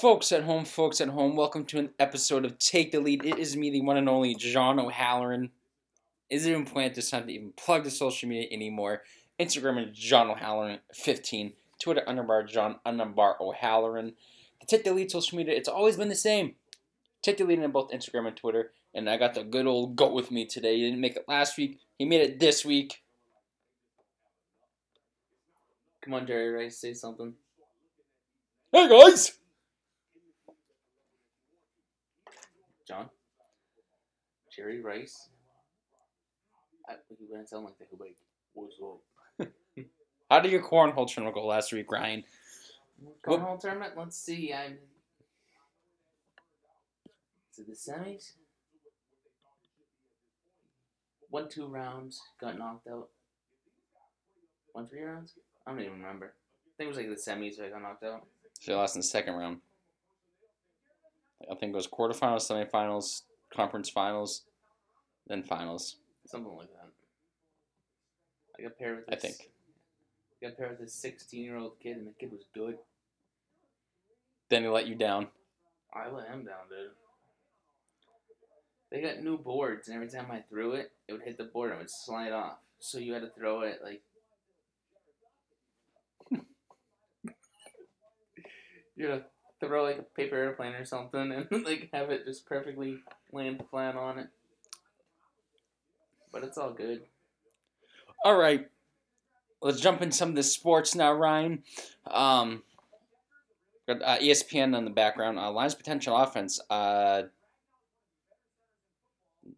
Folks at home, folks at home, welcome to an episode of Take the Lead. It is me, the one and only John O'Halloran. Is it even planned this time to even plug the social media anymore? Instagram is John O'Halloran15, Twitter underbar John underbar O'Halloran. The Take the Lead social media, it's always been the same. Take the lead in both Instagram and Twitter. And I got the good old goat with me today. He didn't make it last week. He made it this week. Come on, Jerry Rice, say something. Hey guys! John? Jerry Rice? I, you wouldn't sound like that. He'll like, up? How did your cornhole tournament go last week, Ryan? Cornhole tournament? Let's see. I'm. Is it the semis? Won two rounds, got knocked out. One three rounds? I don't even remember. I think it was like the semis I got knocked out. So you lost in the second round. I think it was quarterfinals, semifinals, conference finals, then finals. Something like that. I got paired with I think. I got paired with this 16 year old kid, and the kid was good. Then he let you down. I let him down, dude. They got new boards, and every time I threw it, it would hit the board and it would slide off. So you had to throw it like. you had to throw like a paper airplane or something, and like have it just perfectly land flat on it. But it's all good. All right, let's jump in some of the sports now, Ryan. Um, got uh, ESPN on the background. Uh, Lions potential offense. Uh,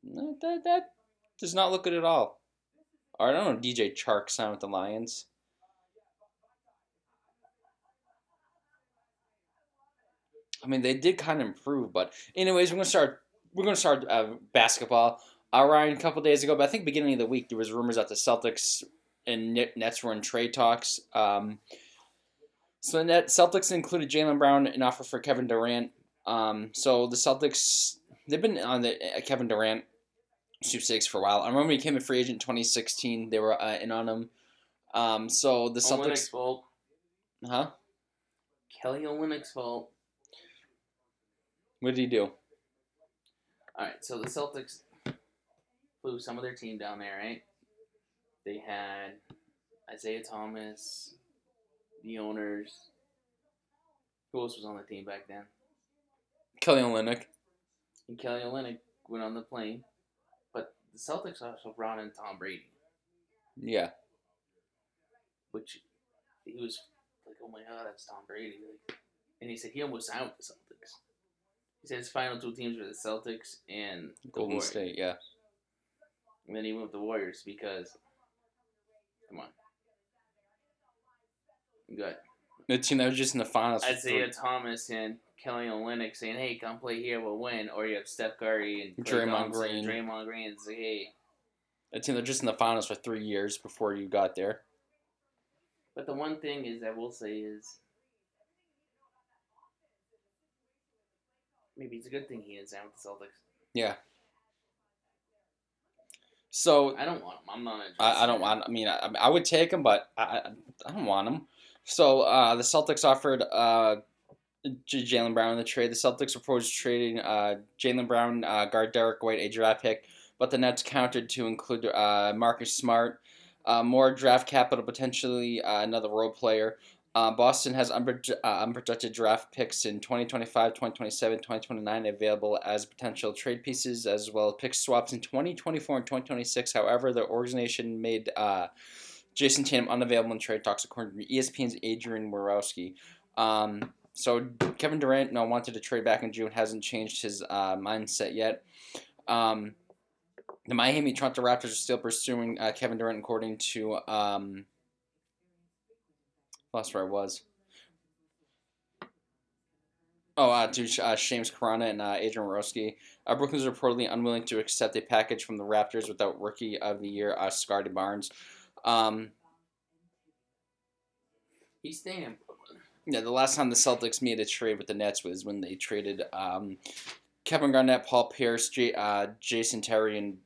that that does not look good at all. I don't know. DJ Chark signed with the Lions. I mean, they did kind of improve, but anyways, we're gonna start. We're gonna start uh, basketball. Uh, Ryan, a couple days ago, but I think beginning of the week, there was rumors that the Celtics and Nets were in trade talks. Um, so the Net Celtics included Jaylen Brown, an offer for Kevin Durant. Um, so the Celtics, they've been on the uh, Kevin Durant sweepstakes for a while. I remember he came a free agent in 2016. They were uh, in on him. Um, so the Olynyk's Celtics, fault. huh? Kelly Olynyk's fault. What did he do? All right, so the Celtics flew some of their team down there, right? They had Isaiah Thomas, the owners. Who else was on the team back then? Kelly Olynyk. And Kelly Olynyk went on the plane, but the Celtics also brought in Tom Brady, Yeah. which he was like, "Oh my God, that's Tom Brady!" Like, and he said he almost signed with the Celtics. He said his final two teams were the Celtics and the Golden Warriors. State. Yeah. And then he went with the Warriors because, come on, good. The team that was just in the finals. for Isaiah Thomas and Kelly Olynyk saying, "Hey, come play here, we'll win." Or you have Steph Curry and Draymond Green. and Draymond Green, and say, "Hey." A team that was just in the finals for three years before you got there. But the one thing is, I will say is, maybe it's a good thing he didn't sign with the Celtics. Yeah. So I don't want him. I'm not. Interested. I, I don't want. I mean, I, I would take him, but I, I, don't want him. So uh, the Celtics offered uh, J- Jaylen Brown in the trade. The Celtics proposed trading uh, Jaylen Brown, uh, guard Derrick White, a draft pick, but the Nets countered to include uh, Marcus Smart, uh, more draft capital, potentially uh, another role player. Uh, Boston has unproje- uh, unprojected draft picks in 2025, 2027, 2029 available as potential trade pieces, as well as pick swaps in 2024 and 2026. However, the organization made uh, Jayson Tatum unavailable in trade talks, according to ESPN's Adrian Worowski. Um, so Kevin Durant no, wanted to trade back in June, hasn't changed his uh, mindset yet. Um, the Miami Toronto Raptors are still pursuing uh, Kevin Durant, according to. Um, lost where I was. Oh, uh, to uh, James Karana and uh, Adrian Worowski. Uh, Brooklyn's reportedly unwilling to accept a package from the Raptors without Rookie of the Year uh, Scottie Barnes. Um, He's staying in Brooklyn. yeah, the last time the Celtics made a trade with the Nets was when they traded um, Kevin Garnett, Paul Pierce, J- uh, Jason Terry, and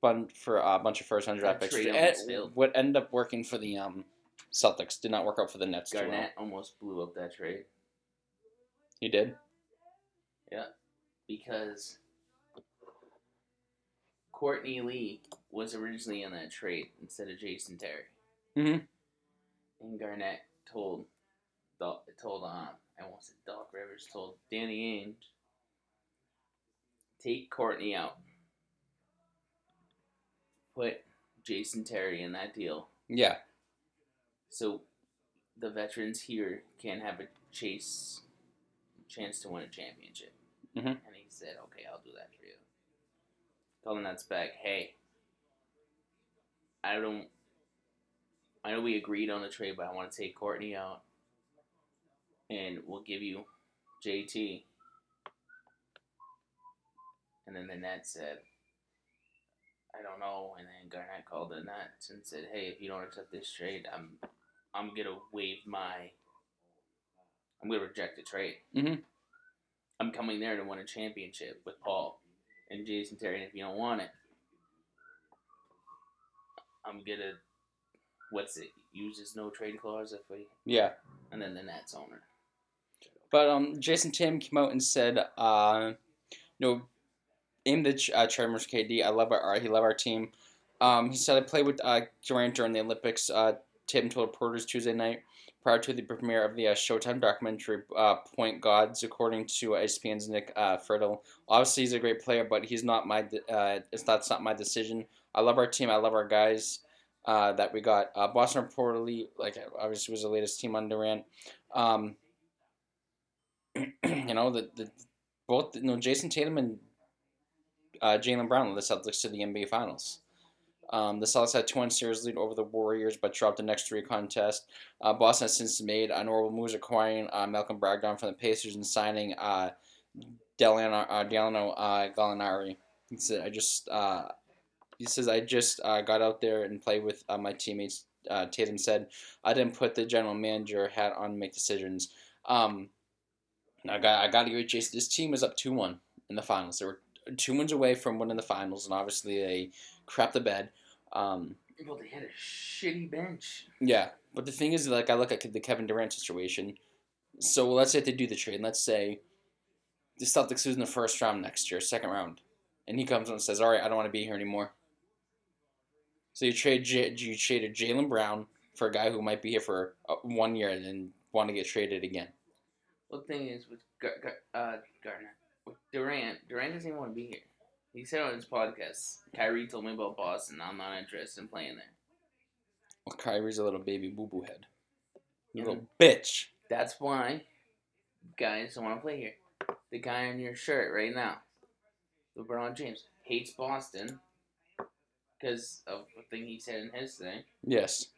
bun- for uh, a bunch of first round draft picks. trade It- almost what ended up working for the um, Celtics did not work out for the Nets. too well. Garnett almost blew up that trade. He did. Yeah, because Courtney Lee was originally in that trade instead of Jason Terry. Mm-hmm. And Garnett told told um I won't say Doc Rivers told Danny Ainge take Courtney out. Put Jason Terry in that deal Yeah. So the veterans here can have a chase chance to win a championship. Mhm. And he said, "Okay, I'll do that for you." Told the Nets back, "Hey, I don't. I know we agreed on the trade, but I want to take Courtney out, and we'll give you JT." And then the Nets said, "I don't know." And then Garnett called the Nets and said, "Hey, if you don't accept this trade, I'm I'm gonna waive my. I'm gonna reject the trade. Mhm. I'm coming there to win a championship with Paul and Jason Terry. And if you don't want it, I'm gonna. What's it? Use his no trade clause if we. Yeah. And then the Nets owner. But um, Jayson Tatum came out and said, uh, you know, aim the uh, trade versus KD. I love our he love our team. Um, he said I played with uh, Durant during the Olympics. Uh, Tatum told reporters Tuesday night prior to the premiere of the uh, Showtime documentary uh, Point Gods, according to ESPN's Nick uh. Obviously, he's a great player, but he's not my. Uh, it's that's not my decision. I love our team. I love our guys uh, that we got. Uh, Boston reportedly, like obviously, was the latest team on Durant. Um, you know the, the both you know Jayson Tatum and Jaylen Brown led the Celtics to the NBA Finals. Um, the Celtics had two series lead over the Warriors, but dropped the next three contests. Uh, Boston has since made honorable moves, acquiring uh, Malcolm Brogdon from the Pacers and signing uh, Delano uh, Delano uh, Gallinari. He said, "I just." Uh, he says, "I just uh, got out there and played with uh, my teammates." Tatum said, "I didn't put the general manager hat on to make decisions." Um, I got I got to give Jason. This team is up two one in the finals. They were two wins away from winning the finals, and obviously they crap the bed. Um, Well, they had a shitty bench. yeah, but the thing is, like I look at the Kevin Durant situation. So let's say they do the trade. Let's say the Celtics lose in the first round next year, second round, and he comes and says, "All right, I don't want to be here anymore." So you trade J- you traded Jaylen Brown for a guy who might be here for uh, one year and then want to get traded again. Well, the thing is with Gar- Gar- uh, Gardner, with Durant, Durant doesn't even want to be here. He said on his podcast, Kyrie told me about Boston. I'm not interested in playing there. Well, Kyrie's a little baby boo boo head. You Yeah. little bitch. That's why guys don't want to play here. The guy on your shirt right now, LeBron James, hates Boston because of the thing he said in his thing. Yes.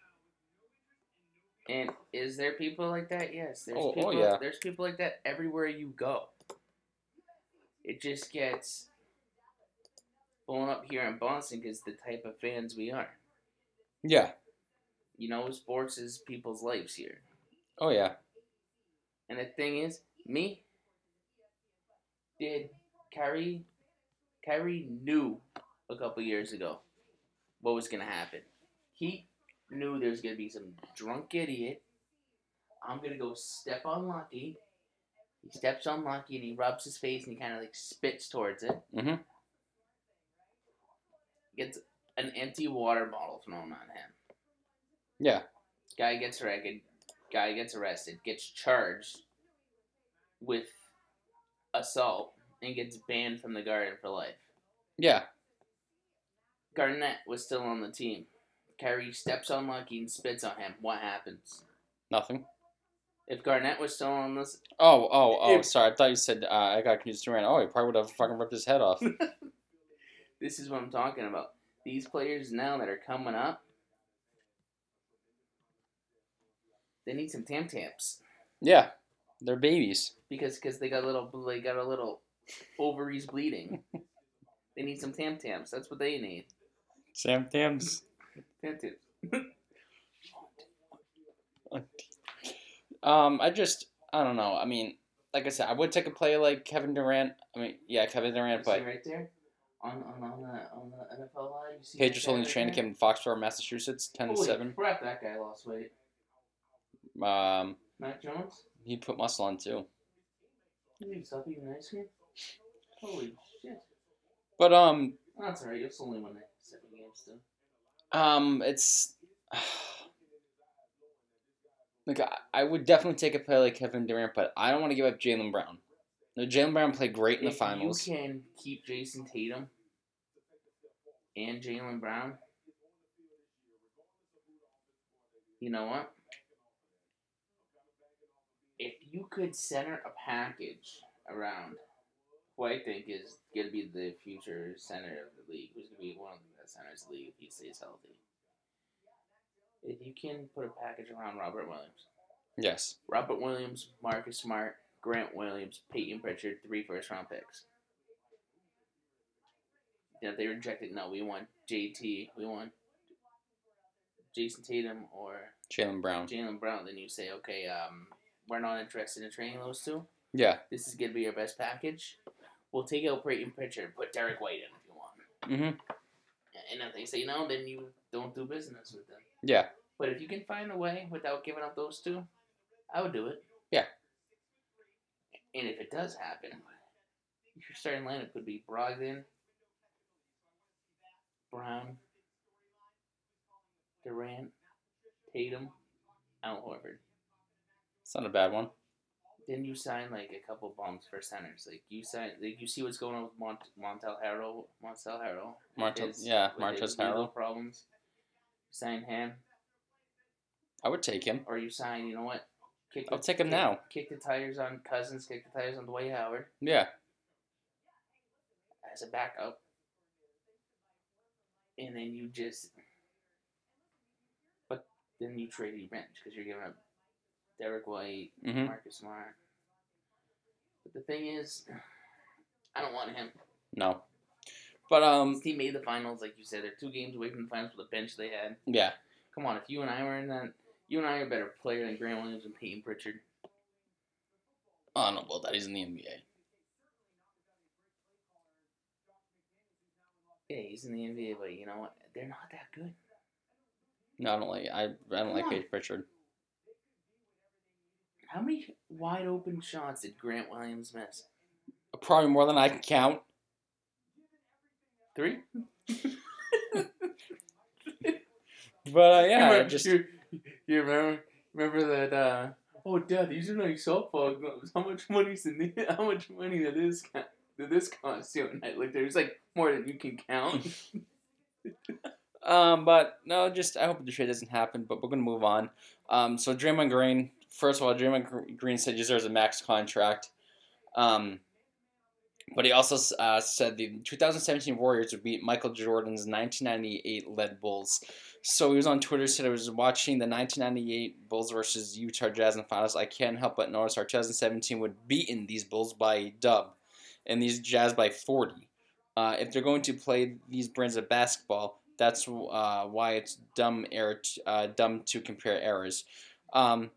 And is there people like that? Yes. There's Oh- oh, yeah. There's people like that everywhere you go. It just gets blown up here in Boston because the type of fans we are. Yeah. You know, sports is people's lives here. Oh yeah. And the thing is, me, did Kyrie, Kyrie knew a couple years ago what was gonna happen. He knew there's gonna be some drunk idiot. I'm gonna go step on Lucky. He steps on Lucky and he rubs his face and he kind of like spits towards it. Mhm. Gets an empty water bottle thrown on him. Yeah. Guy gets arrested. Guy gets arrested. Gets charged with assault and gets banned from the Garden for life. Yeah. Garnett was still on the team. Kyrie steps on Lucky and spits on him. What happens? Nothing. If Garnett was still on this, Oh, oh, oh, If- sorry. I thought you said uh, I got confused Durant. Oh, he probably would have fucking ripped his head off. this is what I'm talking about. These players now that are coming up, they need some tam tams yeah. They're babies. because cause they got a little they got a little ovaries bleeding. they need some tam tams. That's what they need. Sam Tams. Tam tams. Um, I just I don't know. I mean, like I said, I would take a player like Kevin Durant. I mean, yeah, Kevin Durant, See but right there on on on the on the NFL line. You see holding right training camp in Foxborough, Massachusetts, ten to Holy seven. crap! That guy lost weight. Um, Matt Jones. he put muscle on too. You need to stop eating ice cream? Holy shit. But um, That's alright, you'll only win the seven games um, it's like I, I would definitely take a player like Kevin Durant, but I don't want to give up Jaylen Brown. No, Jaylen Brown played great in the finals. you can keep Jayson Tatum and Jaylen Brown, you know what? If you could center a package around who I think is going to be the future center of the league, who's going to be one of the best centers of the league if he stays healthy. If you can put a package around Robert Williams, Yes. Robert Williams, Marcus Smart, Grant Williams, Payton Pritchard, three first round picks. If they rejected, no, we want JT, we want Jayson Tatum or Jaylen Brown. Jaylen Brown. Then you say, okay, um, we're not interested in trading those two. Yeah. This is gonna be your best package. We'll take out Payton Pritchard and put Derrick White in if you want. Mm-hmm. And if they say no, then you don't do business with them. Yeah. But if you can find a way without giving up those two, I would do it. And if it does happen, your starting lineup could be Brogdon, Brown, Durant, Tatum, Al Horford. It's not a bad one. Then you sign like a couple bumps for centers. Like you sign, like you see what's going on with Mont- Montel Harrell, Montel Harrell. Montel- his- yeah, with his Montrezl legal Harrell. Problems. Sign him, I would take him. or you sign. You know what? Kick I'll take him kick- now. Kick the tires on Cousins. Kick the tires on Dwight Howard Yeah. as a backup, and then you just. But then you trade your bench because you're giving up Derrick White, Mm-hmm. Marcus Smart. But the thing is, I don't want him. No. But um, His team made the finals, like you said. They're two games away from the finals with the bench they had. yeah. Come on, if you and I were in that, you and I are a better player than Grant Williams and Payton Pritchard. I don't know about that. He's in the NBA. Yeah, he's in the NBA, but you know what? They're not that good. No, I don't like. I I don't like Come on. Paige Pritchard. How many wide open shots did Grant Williams miss? Probably more than I can count. Three. But uh, yeah, I remember, just you, you remember remember that? uh Oh, Dad, these are like softball gloves. How much money's in the, How much money did this did this cost you? And I looked. There's like more than you can count. Um, but no, just I hope the trade doesn't happen. But we're gonna move on. Um, so Draymond Green. First of all, Draymond Gr- Green said he deserves a max contract. Um, but he also uh, said the 2017 Warriors would beat Michael Jordan's 1998 led Bulls. So he was on Twitter said I was watching the 1998 Bulls versus Utah Jazz in the finals. I can't help but notice our 2017 would beaten these Bulls by dub, and these Jazz by 40. Uh, if they're going to play these brands of basketball, that's uh, why it's dumb error uh, dumb to compare errors. Um,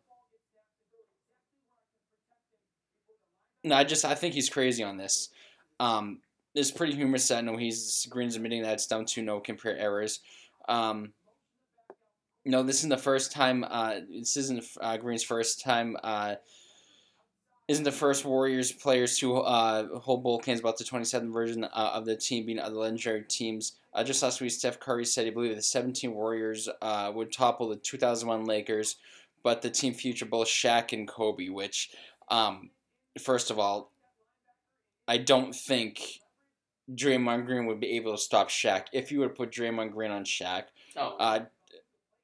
no, I just I think he's crazy on this. Um, it's pretty humorous that no, he's Green's admitting that it's down to no compare errors. Um, no, this isn't the first time. Uh, this isn't uh, Green's first time. Uh, isn't the first Warriors players to uh, hold bowl cans about the 27 version uh, of the team being other legendary teams. Uh, just last week, Steph Curry said he believed the 17 Warriors uh, would topple the 2001 Lakers, but the team featured both Shaq and Kobe, which, um, first of all, I don't think Draymond Green would be able to stop Shaq. If you would put Draymond Green on Shaq, Oh, uh,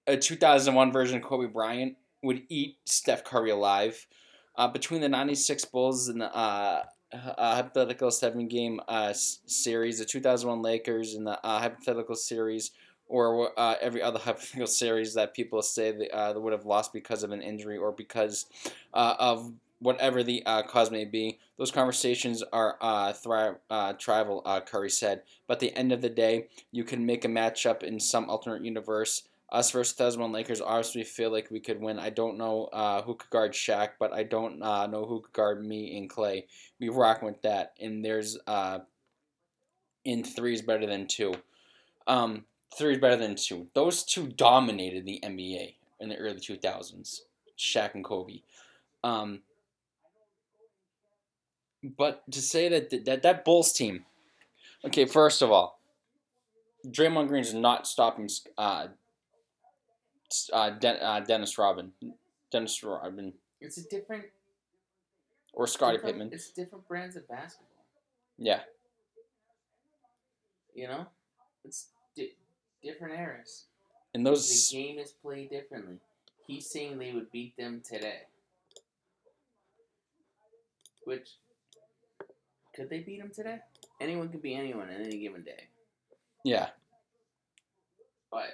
a 2001 version of Kobe Bryant would eat Steph Curry alive. Uh, between the 96 Bulls and the uh, uh, hypothetical seven game uh, series, the 2001 Lakers and the uh, hypothetical series, or uh, every other hypothetical series that people say they, uh, they would have lost because of an injury or because uh, of whatever the uh, cause may be, those conversations are uh, thri- uh, tribal, uh, Curry said. But at the end of the day, you can make a matchup in some alternate universe. Us versus 2001 Lakers obviously feel like we could win. I don't know uh, who could guard Shaq, but I don't uh, know who could guard me and Clay. We rocking with that, and there's uh, in three is better than two. Um, three is better than two. Those two dominated the NBA in the early 2000s. Shaq and Kobe. Um, But to say that that that Bulls team, okay, first of all, Draymond Green is not stopping uh, uh, Den- uh, Dennis Robin, Dennis Robin, It's a different. or Scottie Pittman. It's different brands of basketball. Yeah, You know, it's di- different eras. and those The game is played differently. He's saying they would beat them today. Which could they beat him today? Anyone could be anyone on any given day. yeah, But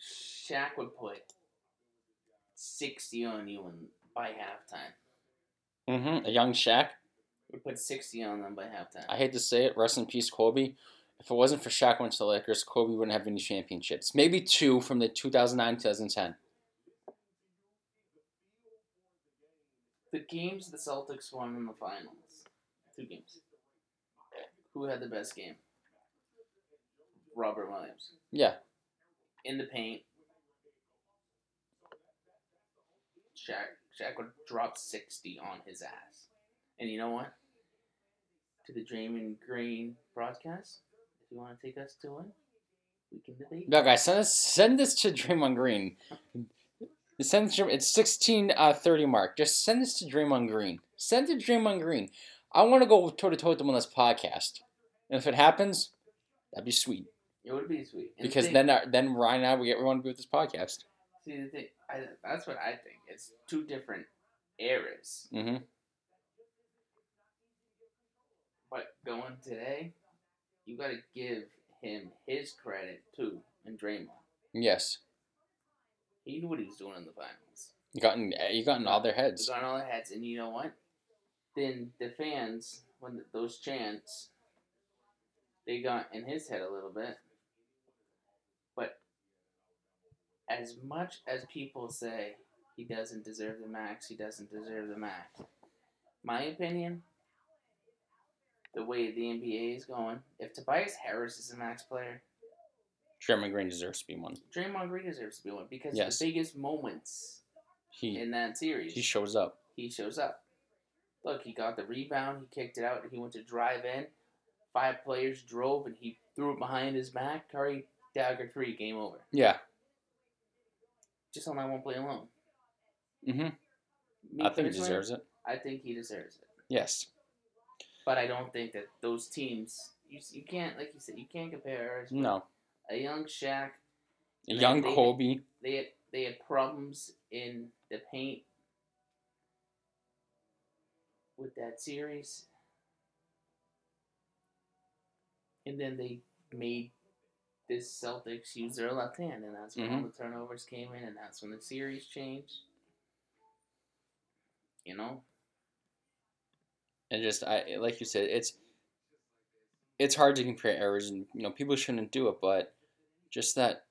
Shaq would put sixty on you in, by halftime. mm-hmm, a young Shaq. Would put sixty on them by halftime. I hate to say it, rest in peace, Kobe. If it wasn't for Shaq went to the Lakers, Kobe wouldn't have any championships. Maybe two from the 2009-2010. The games the Celtics won in the finals. Two games. Who had the best game? Robert Williams. Yeah, In the paint. Shaq Shaq would drop sixty on his ass. And you know what? To the Draymond Green broadcast, if you want to take us to one, we can debate. no guys, send this send this to Draymond Green. Send this to, it's sixteen uh, thirty mark. Just send this to Dream on Green. Send it to Dream on Green. I want to go toe to toe with him on this podcast, and if it happens, that'd be sweet. It would be sweet. And the Because thing- then uh, then Ryan and I we get we want to be with this podcast. see the thing, I, that's what I think. It's two different eras. Mm-hmm. But going today, you got to give him his credit too, and Draymond. Yes, He knew what he was doing in the finals. you got in, you got in all their He heads. got in all their heads, and you know what? Then the fans, when th those chants, they got in his head a little bit. But as much as people say he doesn't deserve the max, he doesn't deserve the max. My opinion, the way the NBA is going, if Tobias Harris is a max player, Draymond Green deserves to be one. Draymond Green deserves to be one because Yes. the biggest moments He in that series, he shows up. he shows up. Look, he got the rebound, he kicked it out, he went to drive in. Five players drove, and he threw it behind his back. Curry dagger three, game over. Yeah. Just on that one play alone. Mm-hmm. Me I think he deserves it. I think he deserves it, Yes. but I don't think that those teams. You, you can't, like you said, you can't compare. No. A young Shaq, A young they- Kobe. they had they had problems in the paint with that series. And then they made this Celtics use their left hand, and that's when all mm-hmm. the turnovers came in, and that's when the series changed. You know, And just I like you said, it's it's hard to compare errors, and you know people shouldn't do it, but just that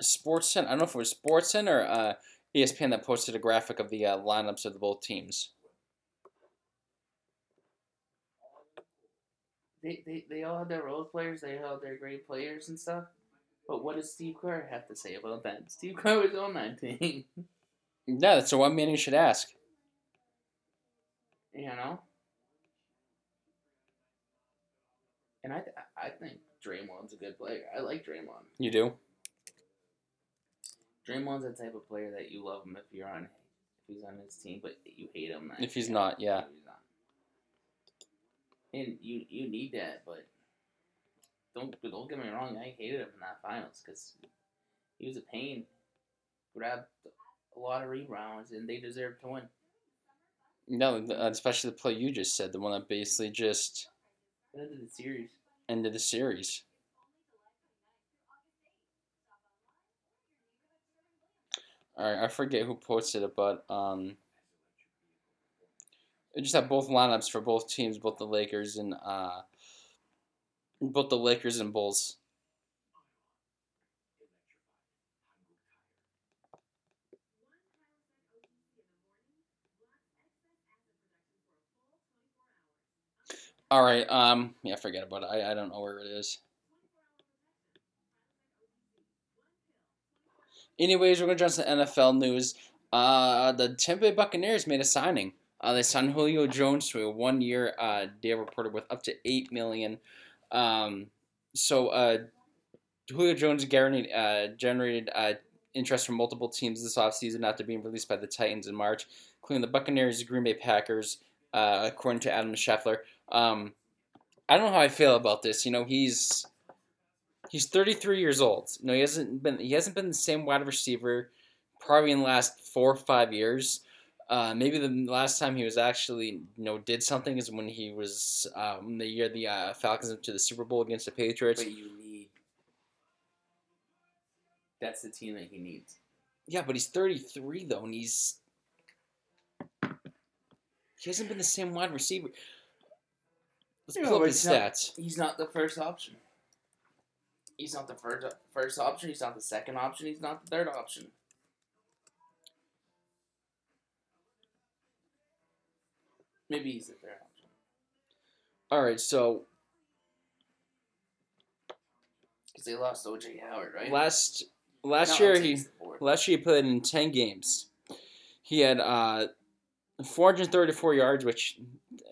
Sports Center. I don't know if it was Sports Center or uh, ESPN that posted a graphic of the uh, lineups of the both teams. they, they they all have their role players, they all have their great players and stuff. But what does Steve Kerr have to say about that? Steve Kerr was on that team, Yeah, that's the one man you should ask. you know. And I I think Draymond's a good player. I like Draymond. You do. Draymond's the type of player that you love him if you're on if he's on his team, but you hate him If he's not, yeah. if he's not. And you you need that, but don't don't get me wrong. I hated him in that finals because he was a pain. Grabbed a lot of rebounds, and they deserved to win. No, especially the play you just said, the one that basically just It ended the series. Ended the series. All right, I forget who posted it, but um, it just had both lineups for both teams, both the Lakers and uh, both the Lakers and Bulls. All right, um, yeah, forget about it. I, I don't know where it is. Anyways, we're gonna jump to NFL news. Uh, the Tampa Bay Buccaneers made a signing. Uh, they signed Julio Jones to a one-year uh, deal reported with up to eight million. Um, so uh, Julio Jones guaranteed, uh, generated uh, interest from multiple teams this offseason after being released by the Titans in March, including the Buccaneers, Green Bay Packers, uh, according to Adam Schefter. Um, I don't know how I feel about this. You know, he's he's 33 years old. You know, he hasn't been he hasn't been the same wide receiver probably in the last four or five years. Uh, maybe the last time he was actually you know did something is when he was um, the year the uh, Falcons went to the Super Bowl against the Patriots. But you need. That's the team that he needs. Yeah, but he's 33 though, and he's he hasn't been the same wide receiver. Let's Yeah, pull up his not- stats. He's not the first option. He's not the first first option. He's not the second option. He's not the third option. Maybe he's the third option. All right, so Because they lost OJ Howard, right? last last No, year he take the board. last year he played in 10 games. He had uh 434 yards, which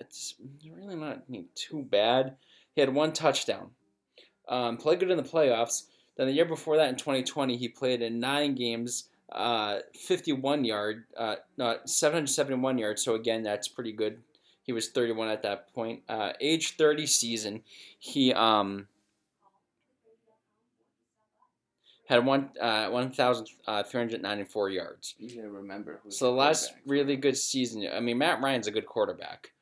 it's really not too bad. He had one touchdown. Um, played good in the playoffs. Then the year before that, in 2020, he played in nine games, uh, 51 yard, uh, not 771 yards. So again, that's pretty good. He was 31 at that point. Uh, age 30 season, he um, had one uh, 1,394 yards. You gotta remember. Who's So the last really good season, I mean, Matt Ryan's a good quarterback.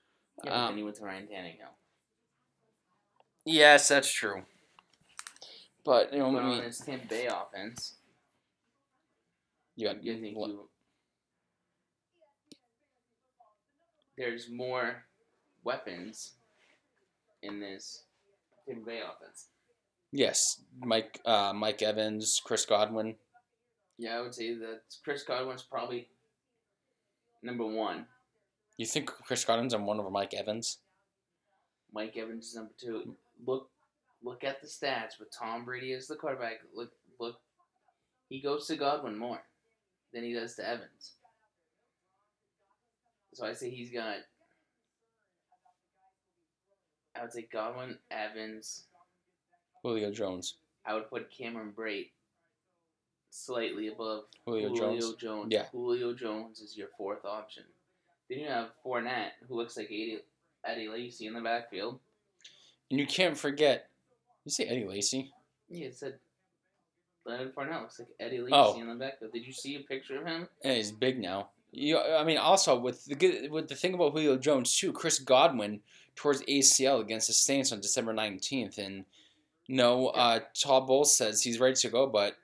Yeah, um, then he went to Ryan Tannehill. Yes, that's true. But you know, But I on mean, his Tampa Bay offense, you got you think you there's more weapons in this Tampa Bay offense. Yes, Mike, uh, Mike Evans, Chris Godwin. Yeah, I would say that Chris Godwin's probably number one. You think Chris Godwin's on one over Mike Evans? Mike Evans is number two. Look, look at the stats with Tom Brady as the quarterback. Look, look, he goes to Godwin more than he does to Evans. So I say he's got. I would say Godwin, Evans. Julio Jones. I would put Cameron Brate slightly above Julio, Jones. Jones. Yeah. Julio Jones is your fourth option. Then you have Fournette, who looks like Eddie, Eddie Lacy in the backfield. And you can't forget. You say Eddie Lacy? Yeah, it said Leonard Fournette looks like Eddie Lacy Oh. in the backfield. Did you see a picture of him? Yeah, he's big now. You, I mean, also with the good, with the thing about Julio Jones too, Chris Godwin towards ACL against the Saints on December nineteenth, and no, uh, Todd Bowles says he's ready to go, but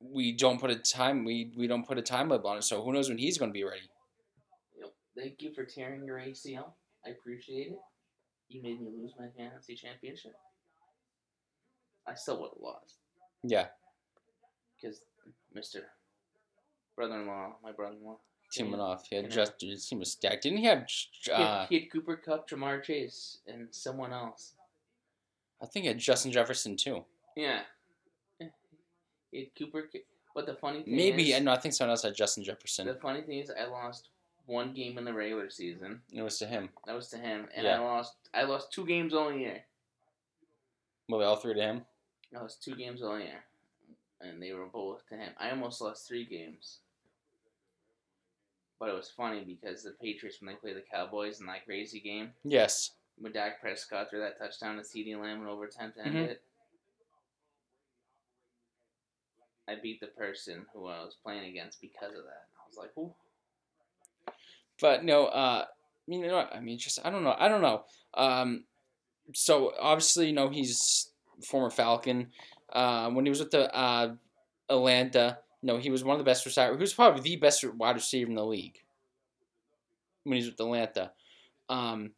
we don't put a time we we don't put a time limit on it. So who knows when he's going to be ready? Thank you for tearing your ACL. I appreciate it. You made me lose my fantasy championship. I still would have lost Yeah, because Mister brother-in-law, my brother-in-law, teaming off. He had You know. just his team was stacked. Didn't he have? he, had, Uh, he had Cooper Kupp, Ja'Marr Chase, and someone else. I think had Justin Jefferson too. Yeah. Had Cooper. But the funny thing Maybe is, no, I think someone else had Justin Jefferson. the funny thing is, I lost one game in the regular season. It was to him. That was to him, and Yeah. I lost. I lost two games all year. Well, they all three to him. I lost two games all year, and they were both to him. I almost lost three games, but it was funny because the Patriots, when they played the Cowboys in that crazy game, Yes. When Dak Prescott threw that touchdown to CeeDee Lamb in overtime to end Mhm. it, I beat the person who I was playing against because of that. I was like, "Ooh." But no, uh, you know. I mean, just I don't know, I don't know. Um, so obviously, you know, he's former Falcon. Uh, when he was with the uh, Atlanta, you know, he was one of the best receivers. He was probably the best wide receiver in the league when he's with Atlanta. Um,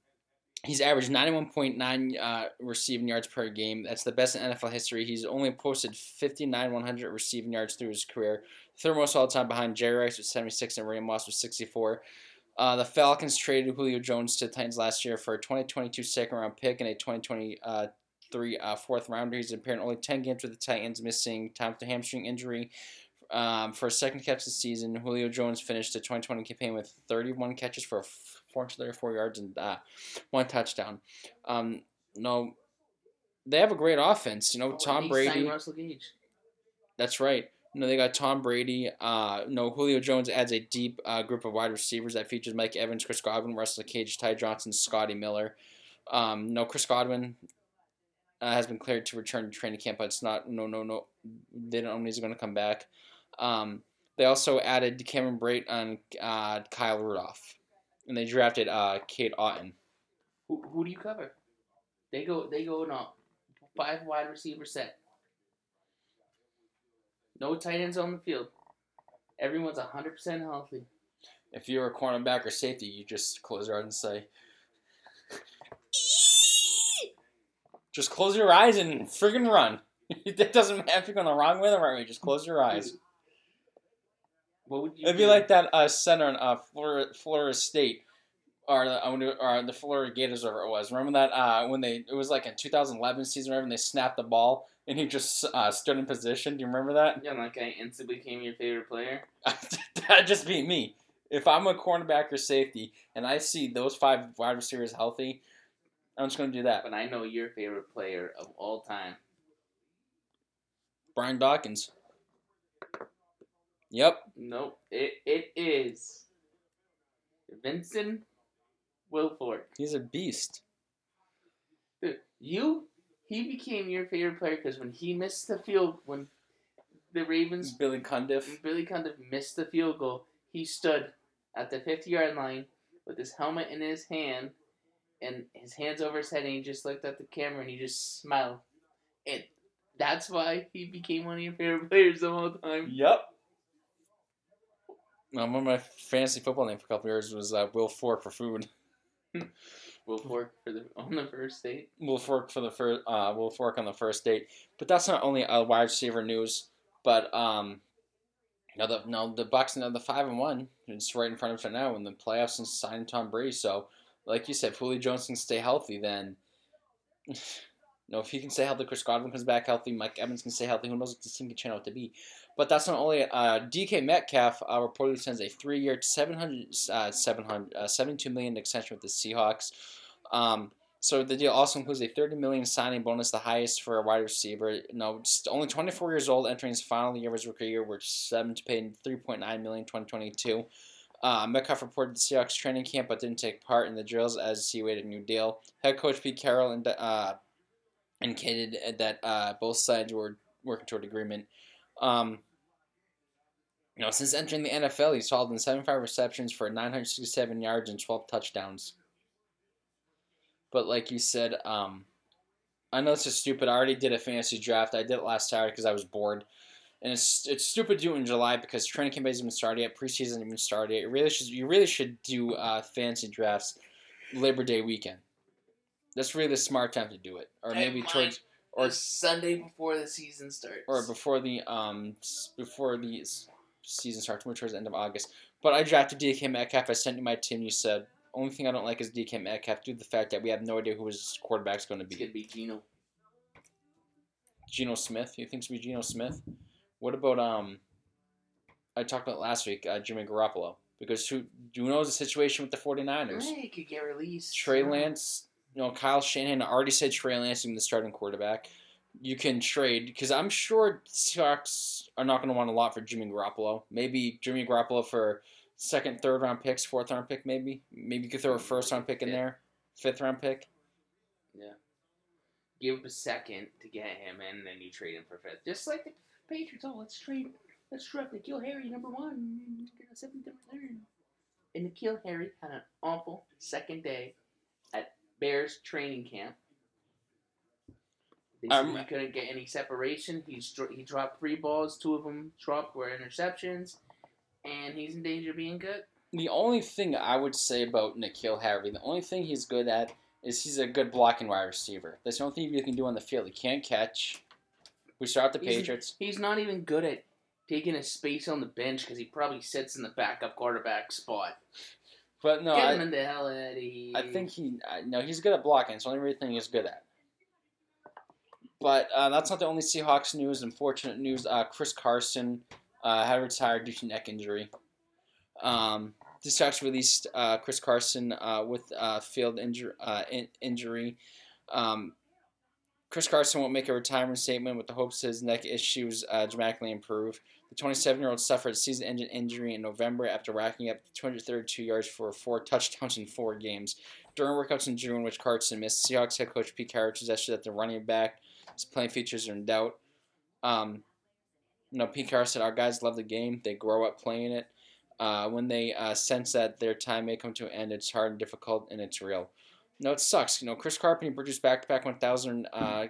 he's averaged ninety one point nine uh, receiving yards per game. That's the best in NFL history. He's only posted fifty nine one hundred receiving yards through his career. Third most all time behind Jerry Rice with seventy six and Ray Moss with sixty four. Uh, the Falcons traded Julio Jones to the Titans last year for a 2022 second round pick and a 2023 uh, fourth rounder. He's appeared in only 10 games with the Titans, missing time a hamstring injury Um, for a second catch this season, Julio Jones finished the 2020 campaign with 31 catches for 434 yards and uh, one touchdown. Um, no, they have a great offense. You know, Oh, Tom Brady. Russell Gage. That's right. No, they got Tom Brady. Uh, no, Julio Jones adds a deep uh, group of wide receivers that features Mike Evans, Chris Godwin, Russell Gage, Ty Johnson, Scotty Miller. Um, no, Chris Godwin uh, has been cleared to return to training camp, but it's not. No, no, no. They don't know he's going to come back. Um, they also added Cameron Brate and uh, Kyle Rudolph, and they drafted uh, Cade Otton. Who, who do you cover? They go they go in a five wide receiver set. No tight ends on the field. Everyone's hundred percent healthy. If you're a cornerback or safety, you just close your eyes and say, just close your eyes and friggin' run. it doesn't matter if you're going the wrong way or the right way. Just close your eyes. What would you? It'd be do? like that uh, center in uh, Florida, Florida State, or the, or the Florida Gators, or it was. Remember that uh, when they it was like in 2011 season, whatever, and they snapped the ball and he just uh, stood in position. Do you remember that? Yeah, that guy instantly became your favorite player. That'd just be me. If I'm a cornerback or safety and I see those five wide receivers healthy, I'm just gonna do that. But I know your favorite player of all time. Brian Dawkins. Yep. Nope. It it is Vincent Wilfork. He's a beast. Dude, you he became your favorite player because when he missed the field when the Ravens Billy Cundiff. Billy Cundiff missed the field goal, he stood at the fifty yard line with his helmet in his hand and his hands over his head and he just looked at the camera and he just smiled. And that's why he became one of your favorite players of all time. Yep. One of my fantasy football name for a couple years was uh, Will Fork for food. Will Fork for the on the first date. Will Fork for the first. Uh, Will Fork on the first date. But that's not only a wide receiver news, but um, no, the no the Bucks now the five and one. It's right in front of us right now in the playoffs and signing Tom Brady. So, like you said, if Julio Jones can stay healthy, then. No, if he can stay healthy, Chris Godwin comes back healthy, Mike Evans can stay healthy. Who knows what this team can turn out to be? But that's not only uh, DK Metcalf uh, reportedly signs a three-year, 700, uh, 700 uh, 72 million extension with the Seahawks. Um, so the deal also includes a 30 million signing bonus, the highest for a wide receiver. No, just only 24 years old, entering his final year of his rookie year, which seven to pay 3.9 million 2022. Uh, Metcalf reported the Seahawks training camp, but didn't take part in the drills as he awaited a new deal. Head coach Pete Carroll and, uh, indicated that uh, both sides were working toward agreement. Um, you know, since entering the NFL, he's hauled in 75 receptions for 967 yards and 12 touchdowns. But like you said, um, I know this is stupid. I already did a fantasy draft. I did it last Saturday because I was bored. And it's it's stupid to do it in July because training camp hasn't even started yet. Preseason hasn't even started yet. You really should you really should do uh, fantasy drafts Labor Day weekend. That's really the smart time to do it, or maybe towards or Sunday before the season starts. or before the um before the season starts, which was the end of August. But I drafted DK Metcalf. I sent you my team. You said only thing I don't like is DK Metcalf due to the fact that we have no idea who his quarterback's going to It's be. gonna be Geno. Geno Smith. You think it's be Geno Smith? What about um? I talked about last week, uh, Jimmy Garoppolo. Because who do you know the situation with the 49ers? Hey, could get released. Trey Lance, you know, Kyle Shanahan already said Trey Lance is the starting quarterback. You can trade because I'm sure Seahawks are not going to want a lot for Jimmy Garoppolo. Maybe Jimmy Garoppolo for second, third round picks, fourth round pick, maybe. Maybe you could throw a mm, first round pick in Yeah. there, fifth round pick. Yeah. Give him a second to get him, and then you trade him for fifth. Just like the Patriots. Oh, let's trade. Let's draft N'Keal Harry number one. Get a seventh and third. And N'Keal Harry had an awful second day Bears training camp. They Um, he couldn't get any separation. He's he dropped three balls. Two of them dropped were interceptions, and he's in danger of being good. The only thing I would say about N'Keal Harry, the only thing he's good at is he's a good blocking wide receiver. That's the only thing you can do on the field. He can't catch. We start the He's- Patriots. He's not even good at taking a space on the bench because he probably sits in the backup quarterback spot. But no, Get I, in the hell out of here. I think he no, he's good at blocking. It's the only really thing he's good at. But uh, that's not the only Seahawks news. Unfortunate news: uh, Chris Carson uh, had retired due to neck injury. Um, the Seahawks released uh, Chris Carson uh, with uh, failed injury. Uh, in- injury. Um, Chris Carson won't make a retirement statement with the hopes his neck issues uh, dramatically improve. The 27 year old suffered a season ending injury in November after racking up 232 yards for four touchdowns in four games. During workouts in June, which Carson missed, Seahawks head coach Pete Carroll suggested that the running back his playing features are in doubt. Um, you know, Pete Carroll said, Our guys love the game, they grow up playing it. Uh, when they uh, sense that their time may come to an end, it's hard and difficult, and it's real. No, it sucks. You know, Chris Carpenter produced back-to-back 1,000 uh,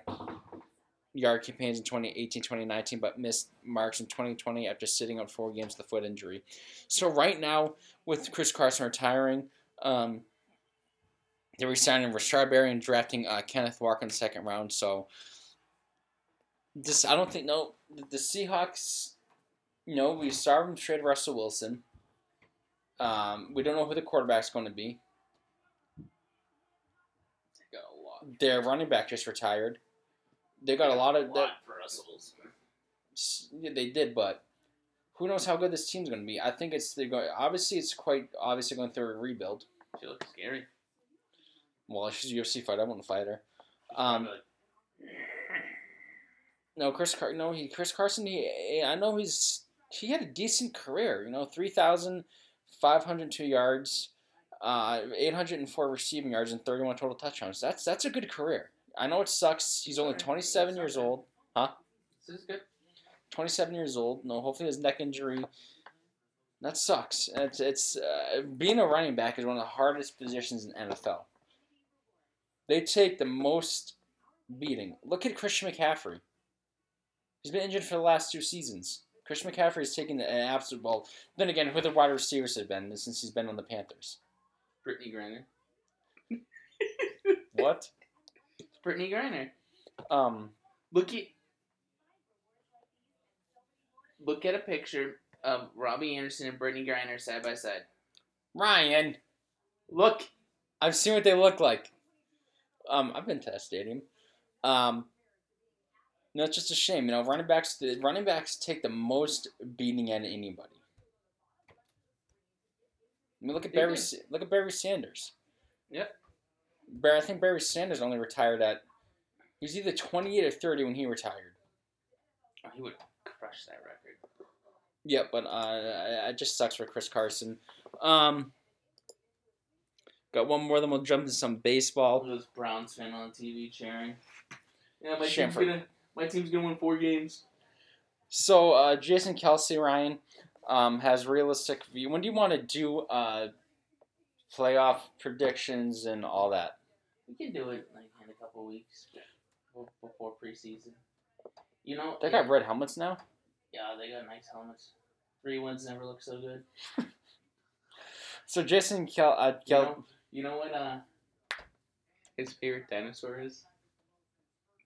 yard campaigns in 2018, 2019, but missed marks in 2020 after sitting out four games with a foot injury. So right now, with Chris Carson retiring, um, they're resigning Rashard Berry and drafting uh, Kenneth Walker in the second round. So this, I don't think no, the Seahawks. Know, we saw them trade Russell Wilson. Um, we don't know who the quarterback's going to be. Their running back just retired. They got a lot of. lot for Russell Yeah, they did, but who knows how good this team's going to be? I think it's they're going. Obviously, it's quite obviously going through a rebuild. She looks scary. Well, she's a UFC fighter. I want to fight her. Um, like, no, Chris Car- no, he Chris Carson. He, I know he's he had a decent career. You know, three thousand five hundred two yards, uh, eight hundred and four receiving yards, and thirty one total touchdowns. That's that's a good career. I know it sucks. He's only twenty seven years bad. old. this is good. 27 years old. No, hopefully his neck injury. That sucks. It's it's uh, being a running back is one of the hardest positions in NFL. They take the most beating. Look at Christian McCaffrey. He's been injured for the last two seasons. Christian McCaffrey is taking an absolute ball. Then again, who the wide receivers have been since he's been on the Panthers? Brittney Griner. What? Brittney Griner. Um, Look at look at a picture of Robby Anderson and Brittney Griner side by side. Ryan. Look, I've seen what they look like. Um, I've been to that stadium. Um, no, it's just a shame. You know, running backs. The running backs take the most beating out of anybody. I mean, look at Barry. Look at Barry Sanders. Yep. Barry, I think Barry Sanders only retired at. He was either twenty-eight or thirty when he retired. oh, he would crush that record. Yeah, but uh, it just sucks for Chris Carson. Um, got one more, then we'll jump into some baseball. Those Browns fan on TV cheering. Yeah, my team's gonna my team's gonna win four games. So uh, Jason Kelce Ryan um, has realistic view. When do you want to do uh, playoff predictions and all that? We can do it like in a couple weeks before, preseason. You know, They got red helmets now. yeah, they got nice helmets. Three wins never look so good. So Jason Kel, uh, You know, you know what? Uh, his favorite dinosaur is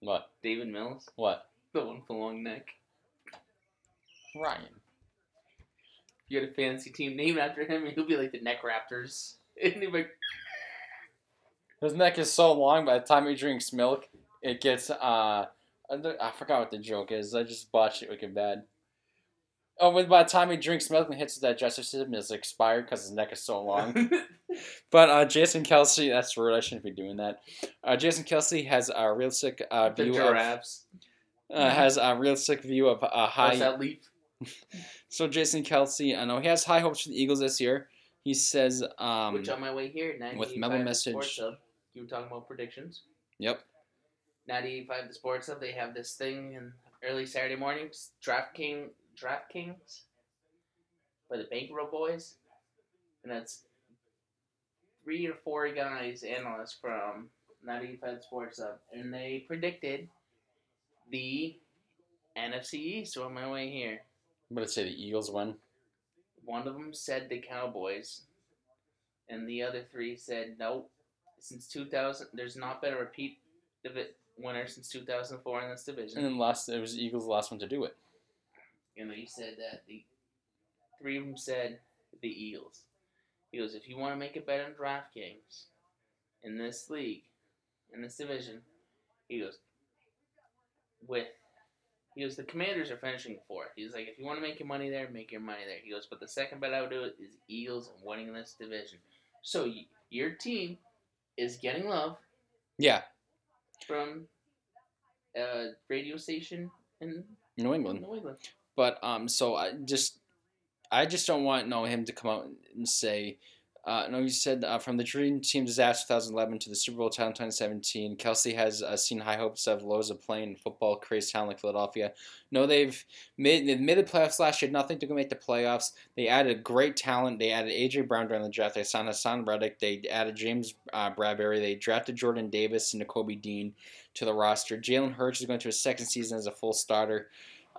what? David Mills, What? the one with the long neck. Ryan. You had a fantasy team named after him, he'll be like the Neck Raptors. And he'll be like, His neck is so long. By the time he drinks milk, it gets. Uh, I forgot what the joke is. I just botched it wicked bad. Oh, but by the time he drinks milk and hits his digestive system, it's expired because his neck is so long. But uh, Jason Kelce, that's rude. I shouldn't be doing that. Uh, Jason Kelce has a realistic uh, the view of giraffes. uh, has a realistic view of uh, What's high. that leaf? So Jason Kelce, I know he has high hopes for the Eagles this year. He says, um, Which on my way here, with Memo Message- you were talking about predictions. "Yep, 98.5 the Sports Hub, they have this thing in early Saturday mornings, DraftKings, DraftKings, by the Bankroll Boys, and that's three or four guys, analysts from 98.5 the Sports Hub, and they predicted the NFC East on my way here. I'm gonna say the Eagles win. One of them said the Cowboys, and the other three said nope. Since 2000, there's not been a repeat divi- winner since 2004 in this division. And then last, it was the Eagles' last one to do it. You know, he said that the three of them said the Eagles. He goes, if you want to make a bet on DraftKings in this league, in this division, he goes, with, He goes, the Commanders are finishing fourth. He's like, if you want to make your money there, make your money there. He goes, but the second bet I would do is Eagles winning this division. So y- your team is getting love Yeah, from a radio station in New England. New England. But um, so I just, I just don't want no him to come out and say, uh, no, you said uh, from the Dream Team disaster 2011 to the Super Bowl title 2017, Kelce has uh, seen high hopes of lows of playing football, crazy town like Philadelphia. No, they've made they made the playoffs last year. Nothing to go make the playoffs. They added great talent. They added AJ Brown during the draft. They signed Haason Reddick. They added James uh, Bradberry. They drafted Jordan Davis and Nakobe Dean to the roster. Jalen Hurts is going to his second season as a full starter.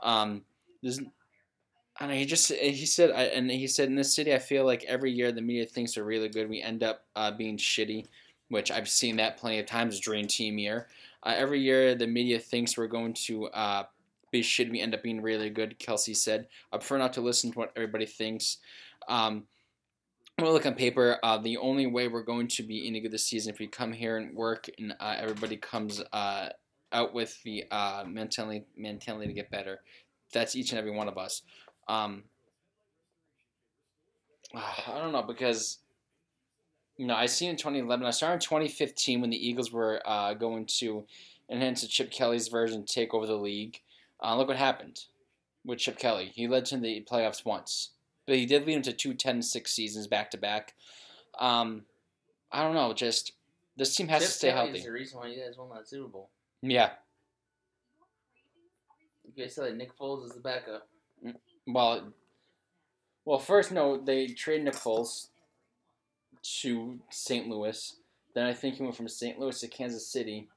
Um, there's Know. He just he said, I, and he said in this city, I feel like every year the media thinks they're really good. We end up uh, being shitty, which I've seen that plenty of times. Dream team year. Uh, every year the media thinks we're going to uh, be shitty. We end up being really good. Kelce said, I prefer not to listen to what everybody thinks. Um, well, look on paper. Uh, the only way we're going to be any good this season if we come here and work and uh, everybody comes uh, out with the uh, mentality mentality to get better. That's each and every one of us. Um, I don't know because you know I seen in 2011. I started in 2015 when the Eagles were uh, going to enhance Chip Kelly's version, take over the league. Uh, look what happened with Chip Kelly. He led to the playoffs once, but he did lead him to two 10-6 seasons back to back. Um, I don't know. Just this team has Chip to stay Kelly healthy. is the reason why you guys won that Super Bowl. Yeah. You guys said that Nick Foles is the backup. Well, well, first no, they traded Nichols to St. Louis. Then I think he went from St. Louis to Kansas City.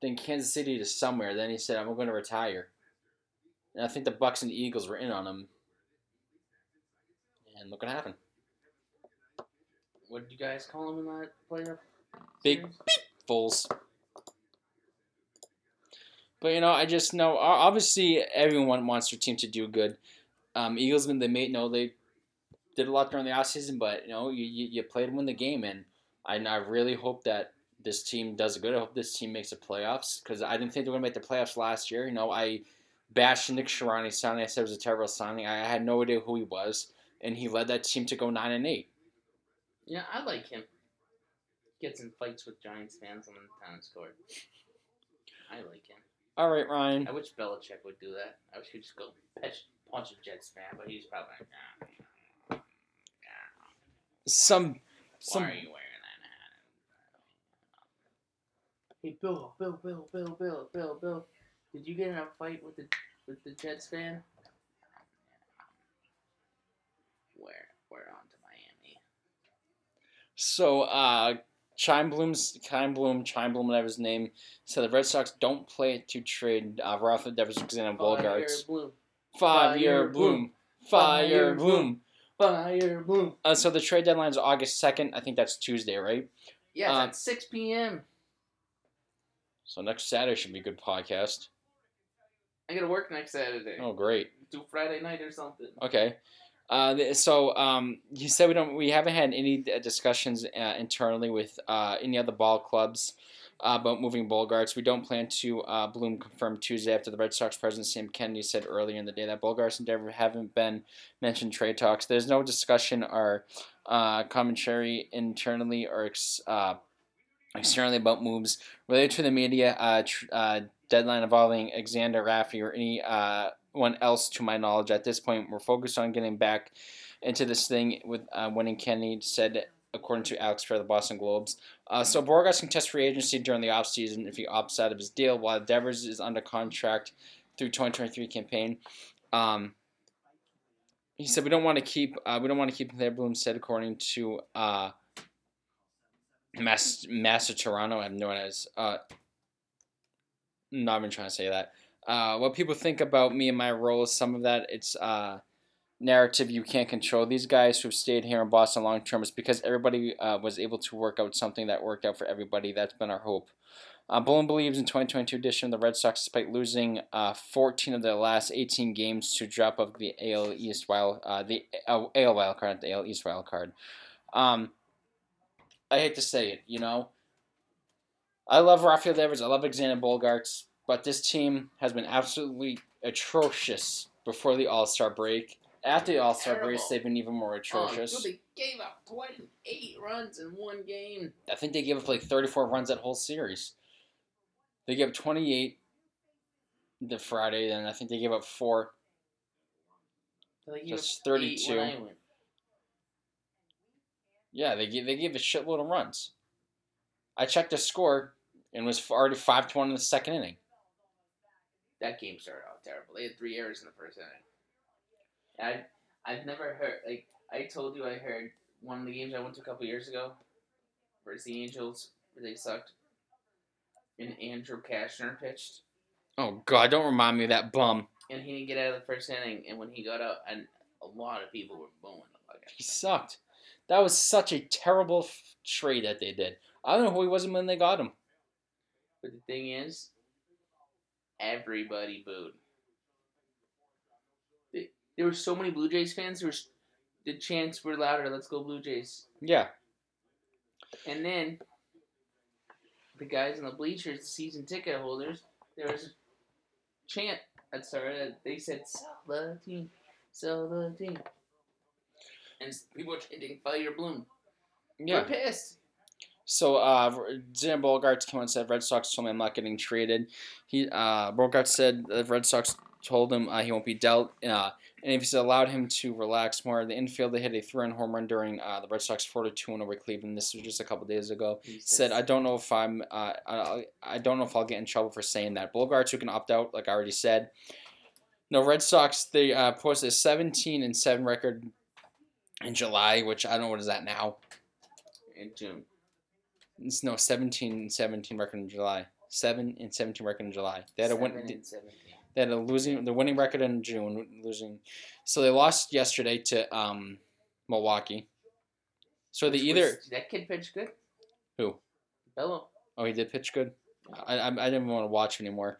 Then Kansas City to somewhere. Then he said, "I'm going to retire." And I think the Bucks and the Eagles were in on him. And look what happened. What did you guys call him in that playoff? Big series? Foles. But you know, I just know obviously everyone wants their team to do good. Um, Eagles, they made no, they did a lot during the offseason, but you know, you, you, you play to win the game, and I, and I really hope that this team does good. I hope this team makes the playoffs because I didn't think they were to make the playoffs last year. You know, I bashed Nick Sirianni signing. I said it was a terrible signing. I had no idea who he was, and he led that team to go nine and eight. Yeah, I like him. Gets in fights with Giants fans on the tennis court. I like him. All right, Ryan. I wish Belichick would do that. I wish he'd just go punch, a Jets fan, but he's probably like, nah, Some, why some. are you wearing that hat? Hey, Bill, Bill, Bill, Bill, Bill, Bill, Bill. Did you get in a fight with the with the Jets fan? Where? We're on to Miami. So, uh, Chaim Bloom's Chaim Bloom, Chaim Bloom, whatever his name, said the Red Sox don't play it to trade uh, Rafa Devers and Bogaerts. Bloom. Five year Fire bloom. Fire bloom. bloom. Fire Bloom. Uh, so the trade deadline is August 2nd. I think that's Tuesday, right? Yeah, it's Um, at 6 p.m. So next Saturday should be a good podcast. I gotta work next Saturday. Oh, great. Do Friday night or something. Okay. Uh, so um, you said we don't. We haven't had any uh, discussions uh, internally with uh, any other ball clubs about moving Bogaerts. We don't plan to. Uh, Bloom confirmed Tuesday after the Red Sox president Sam Kennedy said earlier in the day that Bogaerts and Devers haven't been mentioned trade talks. There's no discussion or uh, commentary internally or ex- externally about moves related to the media tr- deadline involving Alexander Raffi or any one else to my knowledge at this point. We're focused on getting back into this thing with uh, winning Kennedy said according to Alex for the Boston Globes. Uh, so Bogaerts can test free agency during the offseason if he opts out of his deal while Devers is under contract through 2023 campaign. Um, he said we don't want to keep uh, we don't want to keep there. Bloom said according to uh, Master, Master Toronto. I have no idea. Uh, not even trying to say that. Uh, what people think about me and my role is some of that it's uh, narrative you can't control. These guys who've stayed here in Boston long term is because everybody uh, was able to work out something that worked out for everybody. That's been our hope. Uh, Bullen believes in 2022 edition of the Red Sox, despite losing uh, 14 of their last 18 games to drop of the AL East wild, uh, the AL wild card, the AL East wild card. Um, I hate to say it, you know. I love Rafael Devers. I love Alexander Bogaerts, but this team has been absolutely atrocious before the All Star break. At the All Star break, they've been even more Oh, atrocious. dude, they gave up 28 runs in one game. I think they gave up like 34 runs that whole series. They gave up 28 the Friday, and I think they gave up four. So they gave That's 32. when I went. Yeah, they gave they gave a shitload of runs. I checked the score and was already five to one in the second inning. That game started out terrible. They had three errors in the first inning. I I've never heard like I told you I heard one of the games I went to a couple years ago versus the Angels where they sucked. And Andrew Cashner pitched Oh God, don't remind me of that bum. and he didn't get out of the first inning and when he got out and a lot of people were booing the fuck out. He sucked. That was such a terrible f- trade that they did. I don't know who he was when they got him. But the thing is, everybody booed. There were so many Blue Jays fans. There was the chants were louder. Let's go Blue Jays! Yeah, And then the guys in the bleachers, the season ticket holders, there was a chant that started. They said, "Sell the team, sell the team," and people were chanting "Fire Bloom." yeah. We're pissed. So uh, Zan Bogaerts came out and said Red Sox told me I'm not getting traded. He uh, Bogaerts said the Red Sox told him uh, he won't be dealt, uh, and if he's allowed him to relax more. The infield they hit a three-run home run during uh, the Red Sox 4-2 over Cleveland. This was just a couple days ago. He Said I don't know if I'm uh, I, I don't know if I'll get in trouble for saying that. Bogaerts who can opt out, like I already said. No Red Sox they uh, posted a 17 and seven record in July, which I don't know what is that now. in June. No 17 17 record in July. Seven and 17 record in July. They had a win. Seven and 17. They had a losing the winning record in June, losing. So they lost yesterday to um, Milwaukee. So they Which either was- that kid pitched good. Who? Bello. oh he did pitch good. I I, I didn't want to watch anymore.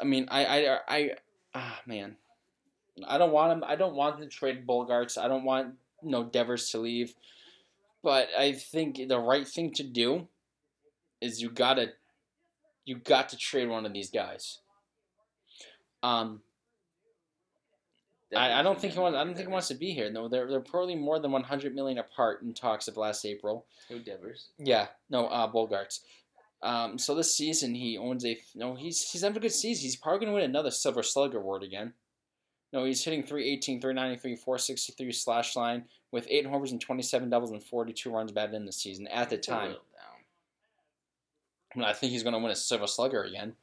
I mean I I I ah man, I don't want him. I don't want to trade Bogaerts. I don't want no Devers to leave. But I think the right thing to do is you gotta you got to trade one of these guys. Um, I, I don't think he wants. I don't think he wants to be here. No, they're they're probably more than one hundred million apart in talks of last April. Who Devers? Yeah, no, uh, Bogaerts. Um, so this season he owns a no. He's he's having a good season. He's probably gonna win another Silver Slug award again. No, he's hitting 318, 393, 463 slash line with eight homers and 27 doubles and 42 runs batted in the season at the time. I, I think he's going to win a Silver Slugger again.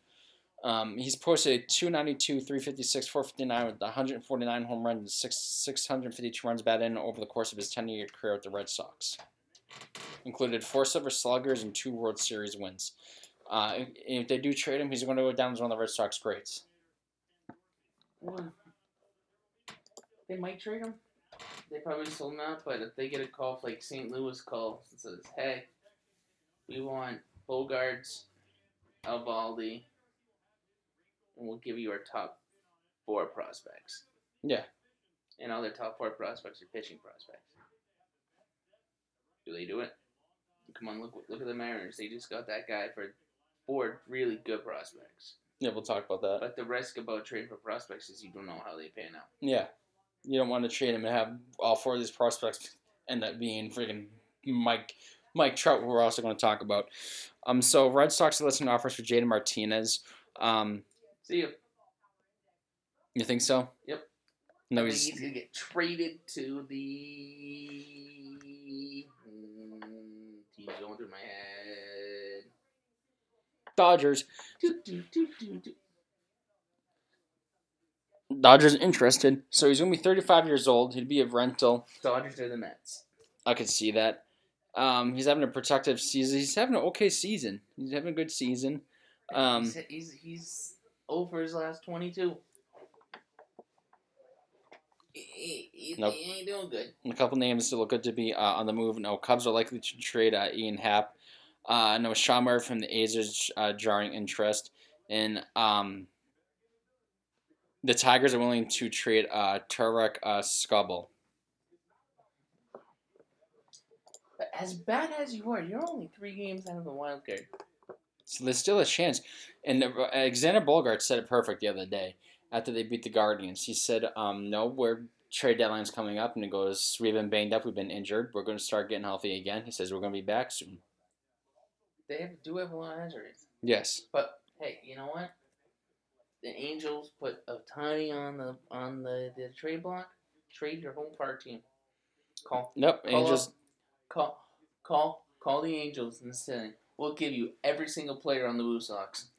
Um, he's posted 292, 356, 459 with 149 home runs and six, 652 runs batted in over the course of his 10 year career with the Red Sox. Included four Silver Sluggers and two World Series wins. Uh, if, if they do trade him, he's going to go down as one of the Red Sox greats. Well, they might trade him. They probably sold him out, but if they get a call, like St. Louis calls and says, "Hey, we want Bogaerts, Eovaldi, and we'll give you our top four prospects." Yeah. And all their top four prospects are pitching prospects. Do they do it? Come on, look look at the Mariners. They just got that guy for four really good prospects. Yeah, we'll talk about that. But the risk about trading for prospects is you don't know how they pan out. Yeah. You don't want to trade him and have all four of these prospects end up being freaking Mike Mike Trout, who we're also going to talk about. Um, so Red Sox are listening offers for JD Martinez. Um, See you. you think so? Yep. No, I think he's he's gonna get traded to the. Team's going through my head. Dodgers. Do, do, do, do, do. Dodgers interested. So he's going to be 35 years old. He'd be a rental. Dodgers are the Mets. I could see that. Um, he's having a protective season. He's having an okay season. He's having a good season. Um, he's, he's he's over his last twenty two. He, he, Nope. he ain't doing good. a couple names that look good to be uh, on the move. No, Cubs are likely to trade uh, Ian Happ. Uh, no, Sean Murphy from the A's is uh, jarring interest. And um, the Tigers are willing to trade uh, Tarik uh, Skubal. As bad as you are, you're only three games out of the wild card. So there's still a chance. And uh, Alexander Bogaerts said it perfect the other day after they beat the Guardians. He said, um, "No, we're trade deadline's coming up," and he goes, "We've been banged up. We've been injured. We're going to start getting healthy again." He says, "We're going to be back soon." They have, do have a lot of injuries. Yes. But hey, you know what? The Angels put Ohtani on the on the, the trade block. Trade your home park team. Call Nope. Call Angels. call call call the Angels and say we'll give you every single player on the Blue Sox.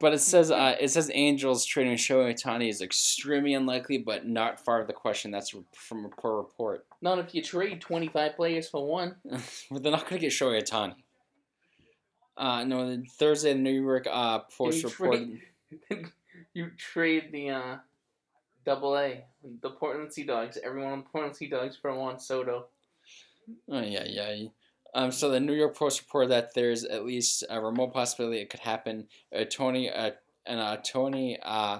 But it says uh, it says Angels trading Shohei Ohtani is extremely unlikely, but not far of the question. That's from a poor report. Not if you trade twenty five players for one. but they're not going to get Shohei Ohtani. Uh, no, Thursday, the New York uh, Post reported. you trade the uh, Double A, the Portland Sea Dogs, everyone on the Portland Sea Dogs for Juan Soto. Oh yeah, yeah. Um, so the New York Post reported that there's at least a remote possibility it could happen. Uh, Tony, uh, and uh, Tony uh,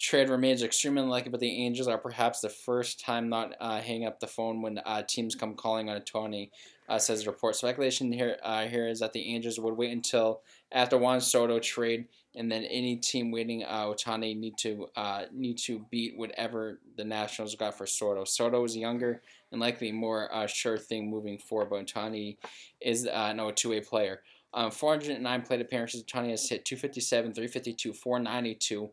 trade remains extremely unlikely, but the Angels are perhaps the first time not uh, hanging up the phone when uh, teams come calling on a Tony. Uh, says the report. Speculation here uh, here is that the Angels would wait until after Juan Soto trade, and then any team waiting uh, Ohtani need to uh, need to beat whatever the Nationals got for Soto. Soto is younger and likely more uh, sure thing moving forward, but Ohtani is uh, no two way player. Um, 409 plate appearances. Ohtani has hit 257, 352, 492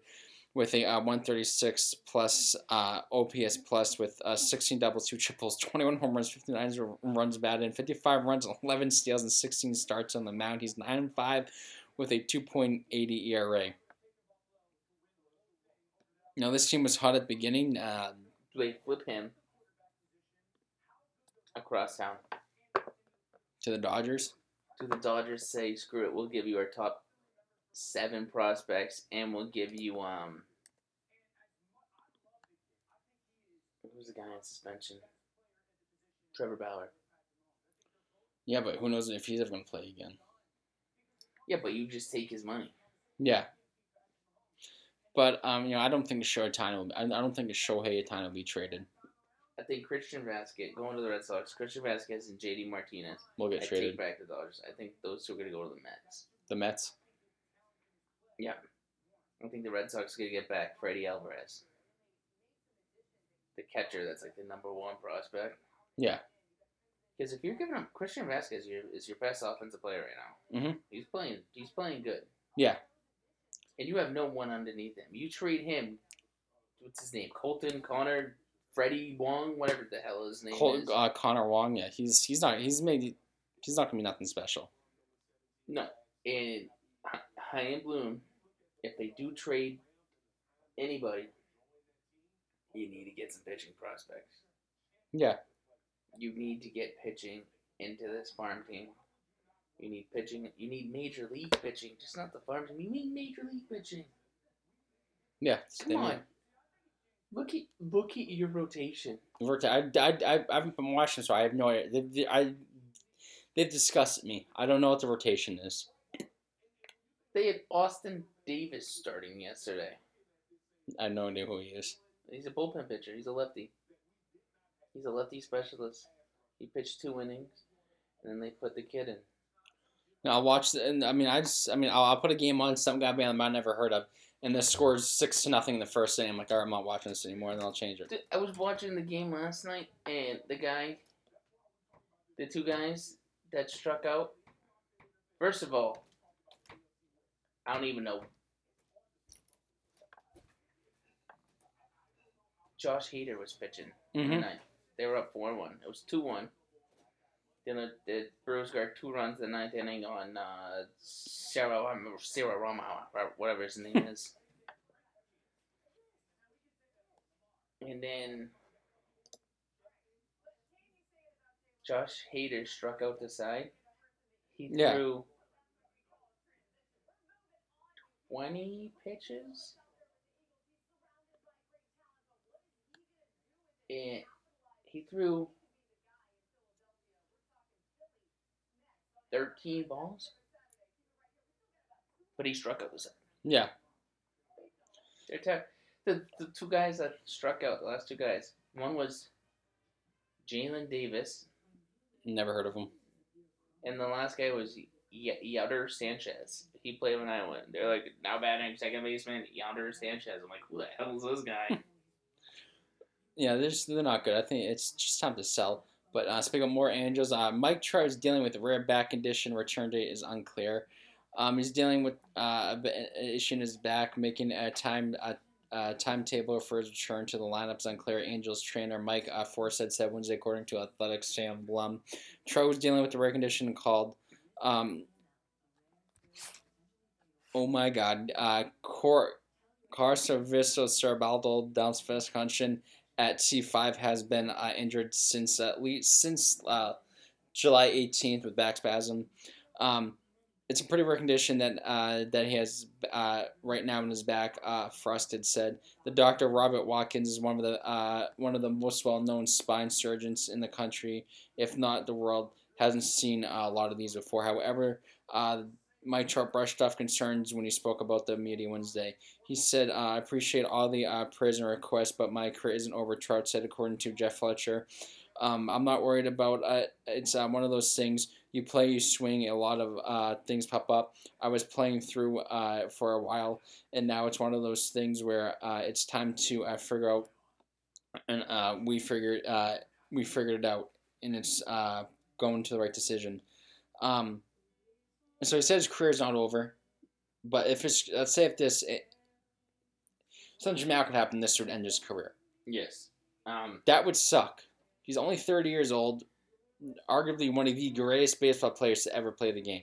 with a uh, 136 plus uh, OPS plus with uh, 16 doubles, two triples, 21 home runs, 59 runs batted, 55 runs, 11 steals, and 16 starts on the mound. He's 9 5 with a 2.80 ERA. Now, this team was hot at the beginning. Uh, They flip him across town to the Dodgers. to the Dodgers. Say screw it, we'll give you our top seven prospects, and we'll give you um. Who's the guy on suspension? Trevor Bauer. Yeah, but who knows if he's ever going to play again. Yeah, but you just take his money. Yeah. But um, you know, I don't think Shohei Ohtani will. I I don't think Shohei Ohtani will be traded. I think Christian Vasquez going to the Red Sox. Christian Vasquez and JD Martinez. Will I get take traded. back the Dodgers. I think those two are gonna go to the Mets. The Mets. Yeah. I think the Red Sox are gonna get back Freddie Alvarez. The catcher that's like the number one prospect. Yeah. Because if you're giving up Christian Vasquez your, is your best offensive player right now. Mhm. He's playing he's playing good. Yeah. And you have no one underneath him. You trade him what's his name? Colton, Connor, Freddie Wong, whatever the hell his name Col- is. uh, Connor Wong. Yeah, he's he's not. He's made. He's not gonna be nothing special. No, and H- Chaim Bloom, if they do trade anybody, you need to get some pitching prospects. Yeah. You need to get pitching into this farm team. You need pitching. You need major league pitching, just not the farm team. You need major league pitching. Yeah. Come on, look at look at your rotation. I, I, I, I haven't been watching, so I have no idea. They, they, I, they've discussed me. I don't know what the rotation is. They had Austin Davis starting yesterday. I have no idea who he is. He's a bullpen pitcher. He's a lefty. He's a lefty specialist. He pitched two innings, and then they put the kid in. No, I'll watch. And I mean, I just. I mean, I'll, I'll put a game on some guy band I never heard of, and this score's six to nothing in the first inning. I'm like, all right, I'm not watching this anymore, and then I'll change it. Dude, I was watching the game last night, and the guy, the two guys that struck out. First of all, I don't even know. Josh Hader was pitching Mm-hmm. tonight. They were up four one. It was two one. Then the, the Brewers got two runs the ninth inning on uh, Sarah I remember, Sarah Rama, whatever his name is. And then Josh Hader struck out the side. He Yeah. threw twenty pitches. And he threw thirteen balls. But he struck out the side. Yeah. They're the the two guys that struck out, the last two guys. One was Jaylin Davis, Never heard of him. and the last guy was y- Yonder Sanchez. He played when I went. They're like now batting second baseman Yonder Sanchez. I'm like, who the hell is this guy? Yeah, they're just, they're not good. I think it's just time to sell. But uh, speaking of more Angels, uh, Mike Trout is dealing with a rare back condition. Return date is unclear. Um, he's dealing with uh, an issue in his back, making a time a, a timetable for his return to the lineup is unclear. Angels trainer Mike uh, Frostad said Wednesday, according to Athletics Sam Blum. Trout was dealing with a rare condition called, um, oh my God, uh, cor- carcerviso cerebral downspecific concussion at C5 has been uh, injured since at least since uh, July 18th with back spasm. Um, it's a pretty rare condition that uh, that he has uh, right now in his back. Uh, Frostad said the doctor Robert Watkins is one of the uh, one of the most well known spine surgeons in the country, if not the world. Hasn't seen a lot of these before. However, Mike Trout brushed off concerns when he spoke about the media Wednesday. He said, uh, I appreciate all the uh, and requests, but my career isn't over, Trout said, according to Jeff Fletcher. Um, I'm not worried about uh, It's uh, one of those things. You play, you swing, a lot of uh, things pop up. I was playing through uh, for a while, and now it's one of those things where uh, it's time to figure out, and we figured we figured it out, and it's going to the right decision. Um, and so he said his career is not over, but if it's let's say if this it, something dramatic would happen, this would end his career. yes. Um, That would suck. He's only 30 years old, arguably one of the greatest baseball players to ever play the game.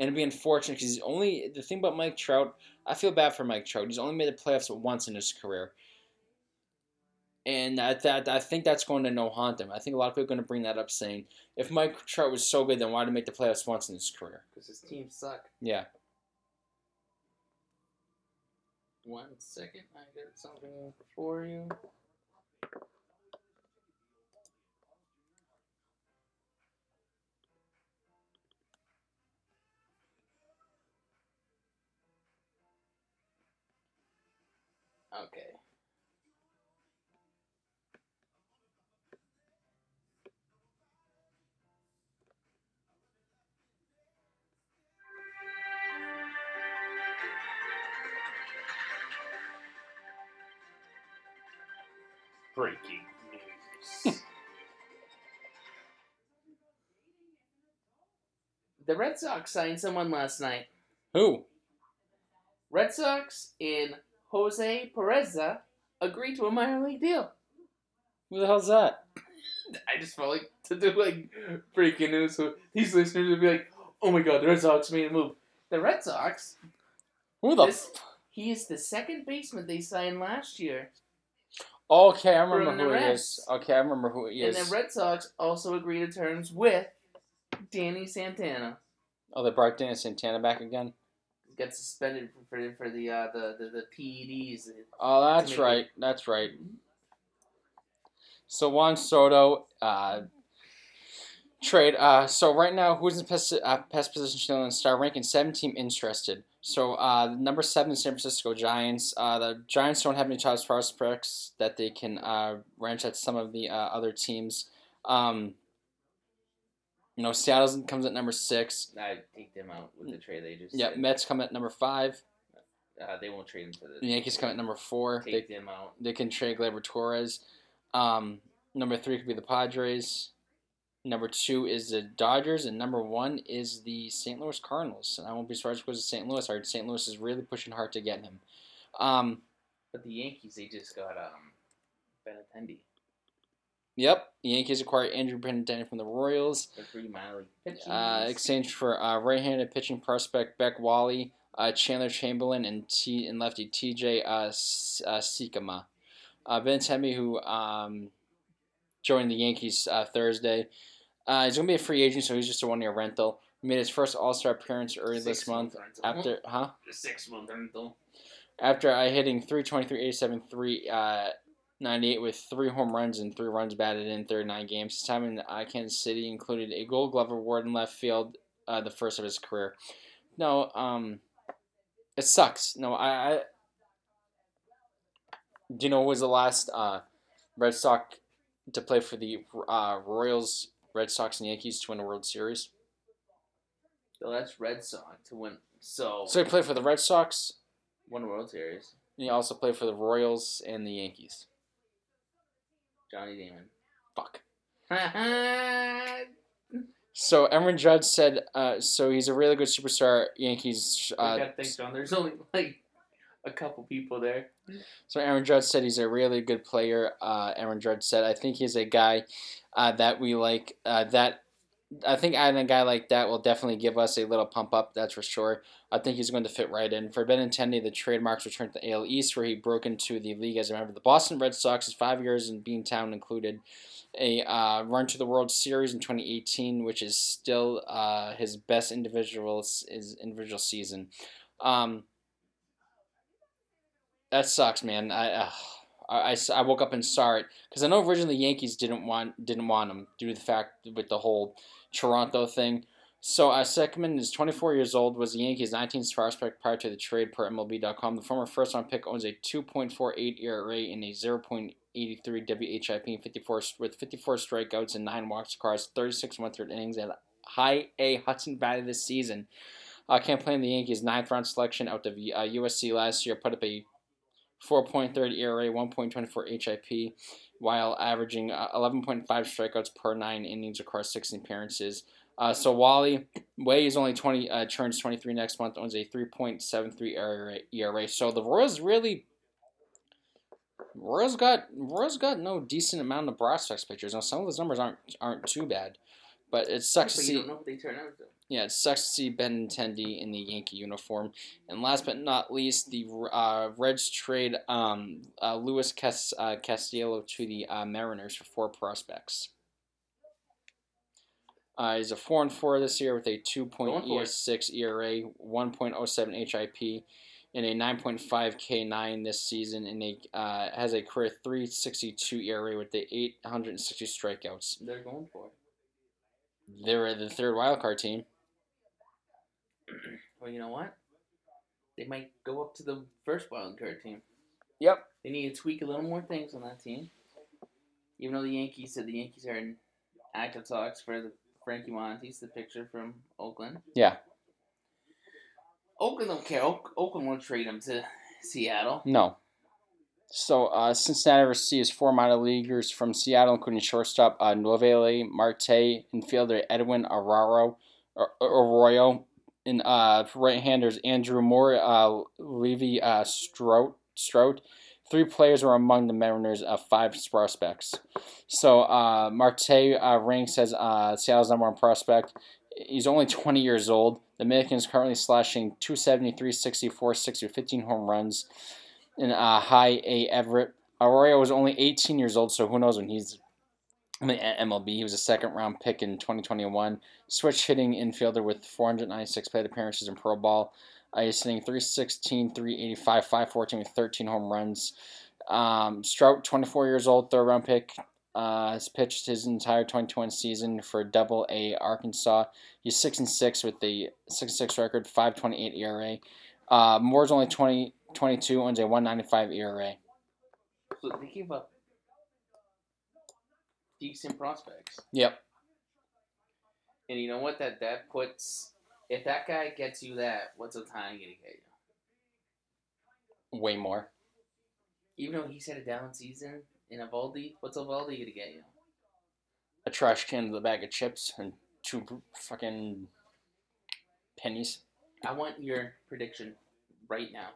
And it'd be unfortunate because he's only the thing about Mike Trout. I feel bad for Mike Trout. He's only made the playoffs once in his career, and that, that I think that's going to no haunt him. I think a lot of people are going to bring that up, saying if Mike Trout was so good, then why did he make the playoffs once in his career? because his team suck. Yeah. One second, I got something for you. Okay. The Red Sox signed someone last night. Who? Red Sox in Jose Peraza agreed to a minor league deal. Who the hell's that? I just felt like to do like breaking news so these listeners would be like, "Oh my God, the Red Sox made a move." The Red Sox. Who the? This, he is the second baseman they signed last year, okay, I remember who he Reds. is. Okay, I remember who he and is. the Red Sox also agreed to terms with Danny Santana. oh, they brought Danny Santana back again. He got suspended for for, for the, uh, the the the PEDs. Oh, that's make it- right. That's right. So Juan Soto uh, trade. Uh, so right now, who's in best, uh, best position still in star ranking? Seven team interested. So uh, number seven, San Francisco Giants. Uh, the Giants don't have any top prospects that they can uh, ranch at some of the uh, other teams. Um, you know, Seattle comes at number six. I take them out with the trade they just. Yeah, did. Mets come at number five. Uh, they won't trade him for the. The Yankees come at number four. They, Take them out. they can trade Gleyber Torres. Um, number three could be the Padres. Number two is the Dodgers, and number one is the St. Louis Cardinals. And I won't be surprised if it goes to St. Louis. I heard St. Louis is really pushing hard to get him. Um, But the Yankees, they just got um, Benintendi yep, the Yankees acquired Andrew Benintendi from the Royals. for three minor league. Uh, exchanged for uh, right-handed pitching prospect Beck Wally, uh, Chandler Champlain, and T and lefty T.J. Uh, S- uh, Sikkema. Uh, Benintendi, who um, joined the Yankees uh, Thursday, uh, he's gonna be a free agent, so he's just a one-year rental. He made his first All-Star appearance early this Six month rental. after, huh? six month rental. After uh, hitting 323, 87, 3, uh, 98 with three home runs and three runs batted in 39 games. His time in uh, Kansas City included a Gold Glove award in left field, uh, the first of his career. No, um, it sucks. No, I, I do you know who was the last uh, Red Sox to play for the uh, Royals, Red Sox, and Yankees to win a World Series? So that's Red Sox to win. So, So he played for the Red Sox. won a World Series. And he also played for the Royals and the Yankees. Johnny Damon. Fuck. So Aaron Judge said, uh, so he's a really good superstar. Yankees. I Uh, gotta think, John. There's only like a couple people there. so Aaron Judge said he's a really good player. Uh, Aaron Judge said, I think he's a guy uh, that we like. Uh, that I think adding a guy like that will definitely give us a little pump up. That's for sure. I think he's going to fit right in. For Benintendi, the trademarks returned to the AL East, where he broke into the league as a member of the Boston Red Sox. His five years in Beantown included a uh, run to the World Series in 2018, which is still uh, his best individual his individual season. Um, that sucks, man. I, uh, I, I woke up and saw it because I know originally the Yankees didn't want didn't want him due to the fact with the whole Toronto thing. So uh, Sikkema is 24 years old, was the Yankees' 19th prospect prior to the trade per MLB.com. The former first-round pick owns a 2.48 ERA and a 0.83 WHIP in 54 with 54 strikeouts and nine walks across 36 one-third innings at High A Hudson Valley this season. Uh, campaigned the Yankees' ninth-round selection out of uh, USC last year, put up a 4.30 ERA, 1.24 WHIP, while averaging uh, 11.5 strikeouts per nine innings across 16 appearances. Uh, so Wally Way is only 20, uh, turns 23 next month, owns a 3.73 ERA. ERA. So the Royals really, Royals got Royals got no decent amount of prospects pictures. Now some of those numbers aren't aren't too bad, but it sucks to see. You don't know what they turn out to. Yeah, it sucks to see Ben Tendi in the Yankee uniform. And last but not least, the uh, Reds trade um, uh, Luis Cas- uh, Castillo to the uh, Mariners for four prospects. Uh, he's a four and four this year with a two point Going for it. six ERA, one point oh seven WHIP, and a nine point five K nine this season, and a uh, has a career three sixty two ERA with the eight hundred and sixty strikeouts. They're going for it. They're the third wild card team. Well, you know what? They might go up to the first wild card team. Yep. They need to tweak a little more things on that team. Even though the Yankees said the Yankees are in active talks for the Frankie Montas, the picture from Oakland. Yeah. Oakland don't care. Oak, Oakland won't trade him to Seattle. No. So uh, Cincinnati receives four minor leaguers from Seattle, including shortstop uh, Noelvi Marte, infielder Edwin Arroyo, Ar- Arroyo, and uh, right-handers Andrew Moore, uh, Levi uh, Stoudt. Stoudt. Three players were among the Mariners' uh, five prospects. So uh, Marte uh, ranks as uh, Seattle's number one prospect. He's only 20 years old. The Dominican is currently slashing 270, 364, 60 with 15 home runs in uh, high A Everett. Arroyo was only 18 years old, so who knows when he's in MLB. He was a second round pick in 2021. Switch hitting infielder with 496 plate appearances in pro ball. Uh, he's hitting 316, 385, 514 with 13 home runs. Um, Stoudt, 24 years old, third round pick. Uh, has pitched his entire 2021 season for Double A Arkansas. He's six and six with the six and six record, 5.28 ERA. Uh, Moore's only 20, 22, owns a 195 ERA. So decent prospects. Yep. And you know what? That that puts if that guy gets you that, what's Ohtani gonna get you? Way more. Even though he's had a down season in Eovaldi, what's Eovaldi gonna get you? A trash can with a bag of chips and two fucking pennies. I want your prediction right now.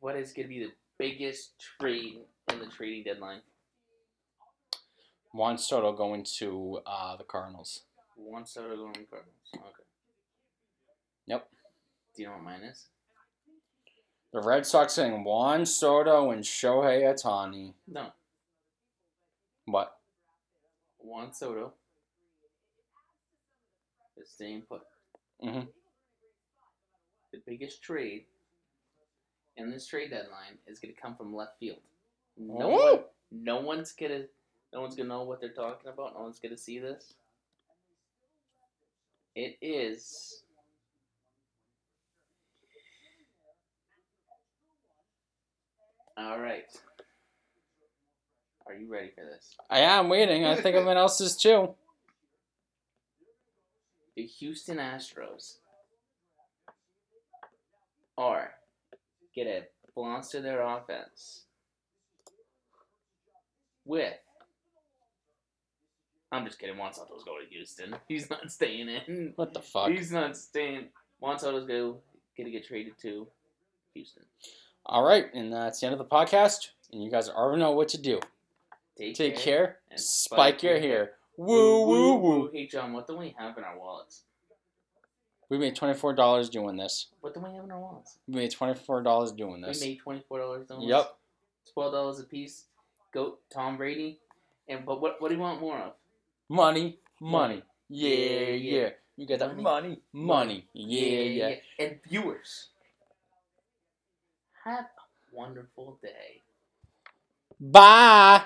What is gonna be the biggest trade in the trading deadline? Juan Soto going to uh, the Cardinals. One Soto going to Cardinals. Okay. Yep. Do you know what mine is? The Red Sox saying Juan Soto and Shohei Ohtani. No. What? Juan Soto is staying put. Mhm. The biggest trade in this trade deadline is going to come from left field. No one, no one's gonna, no one's gonna know what they're talking about. No one's gonna see this. It is. All right. Are you ready for this? I am waiting. I think everyone else is too. the Houston Astros are get a balance to their offense with I'm just kidding. Juan Soto's going to Houston. He's not staying in. What the fuck? He's not staying. Juan Soto's go gonna get traded to Houston. All right, and that's the end of the podcast. And you guys already know what to do. Take, Take care. and Spike your hair. Woo woo woo. Hey John, what do we have in our wallets? We made twenty four dollars doing this. What do we have in our wallets? We made twenty four dollars doing this. We made twenty four dollars. Doing Yep. Twelve dollars a piece. Goat Tom Brady. And but what what do you want more of? Money, money. Yeah, Yeah, yeah. yeah. You get that Money, money, money. Yeah, yeah. And viewers, have a wonderful day. Bye.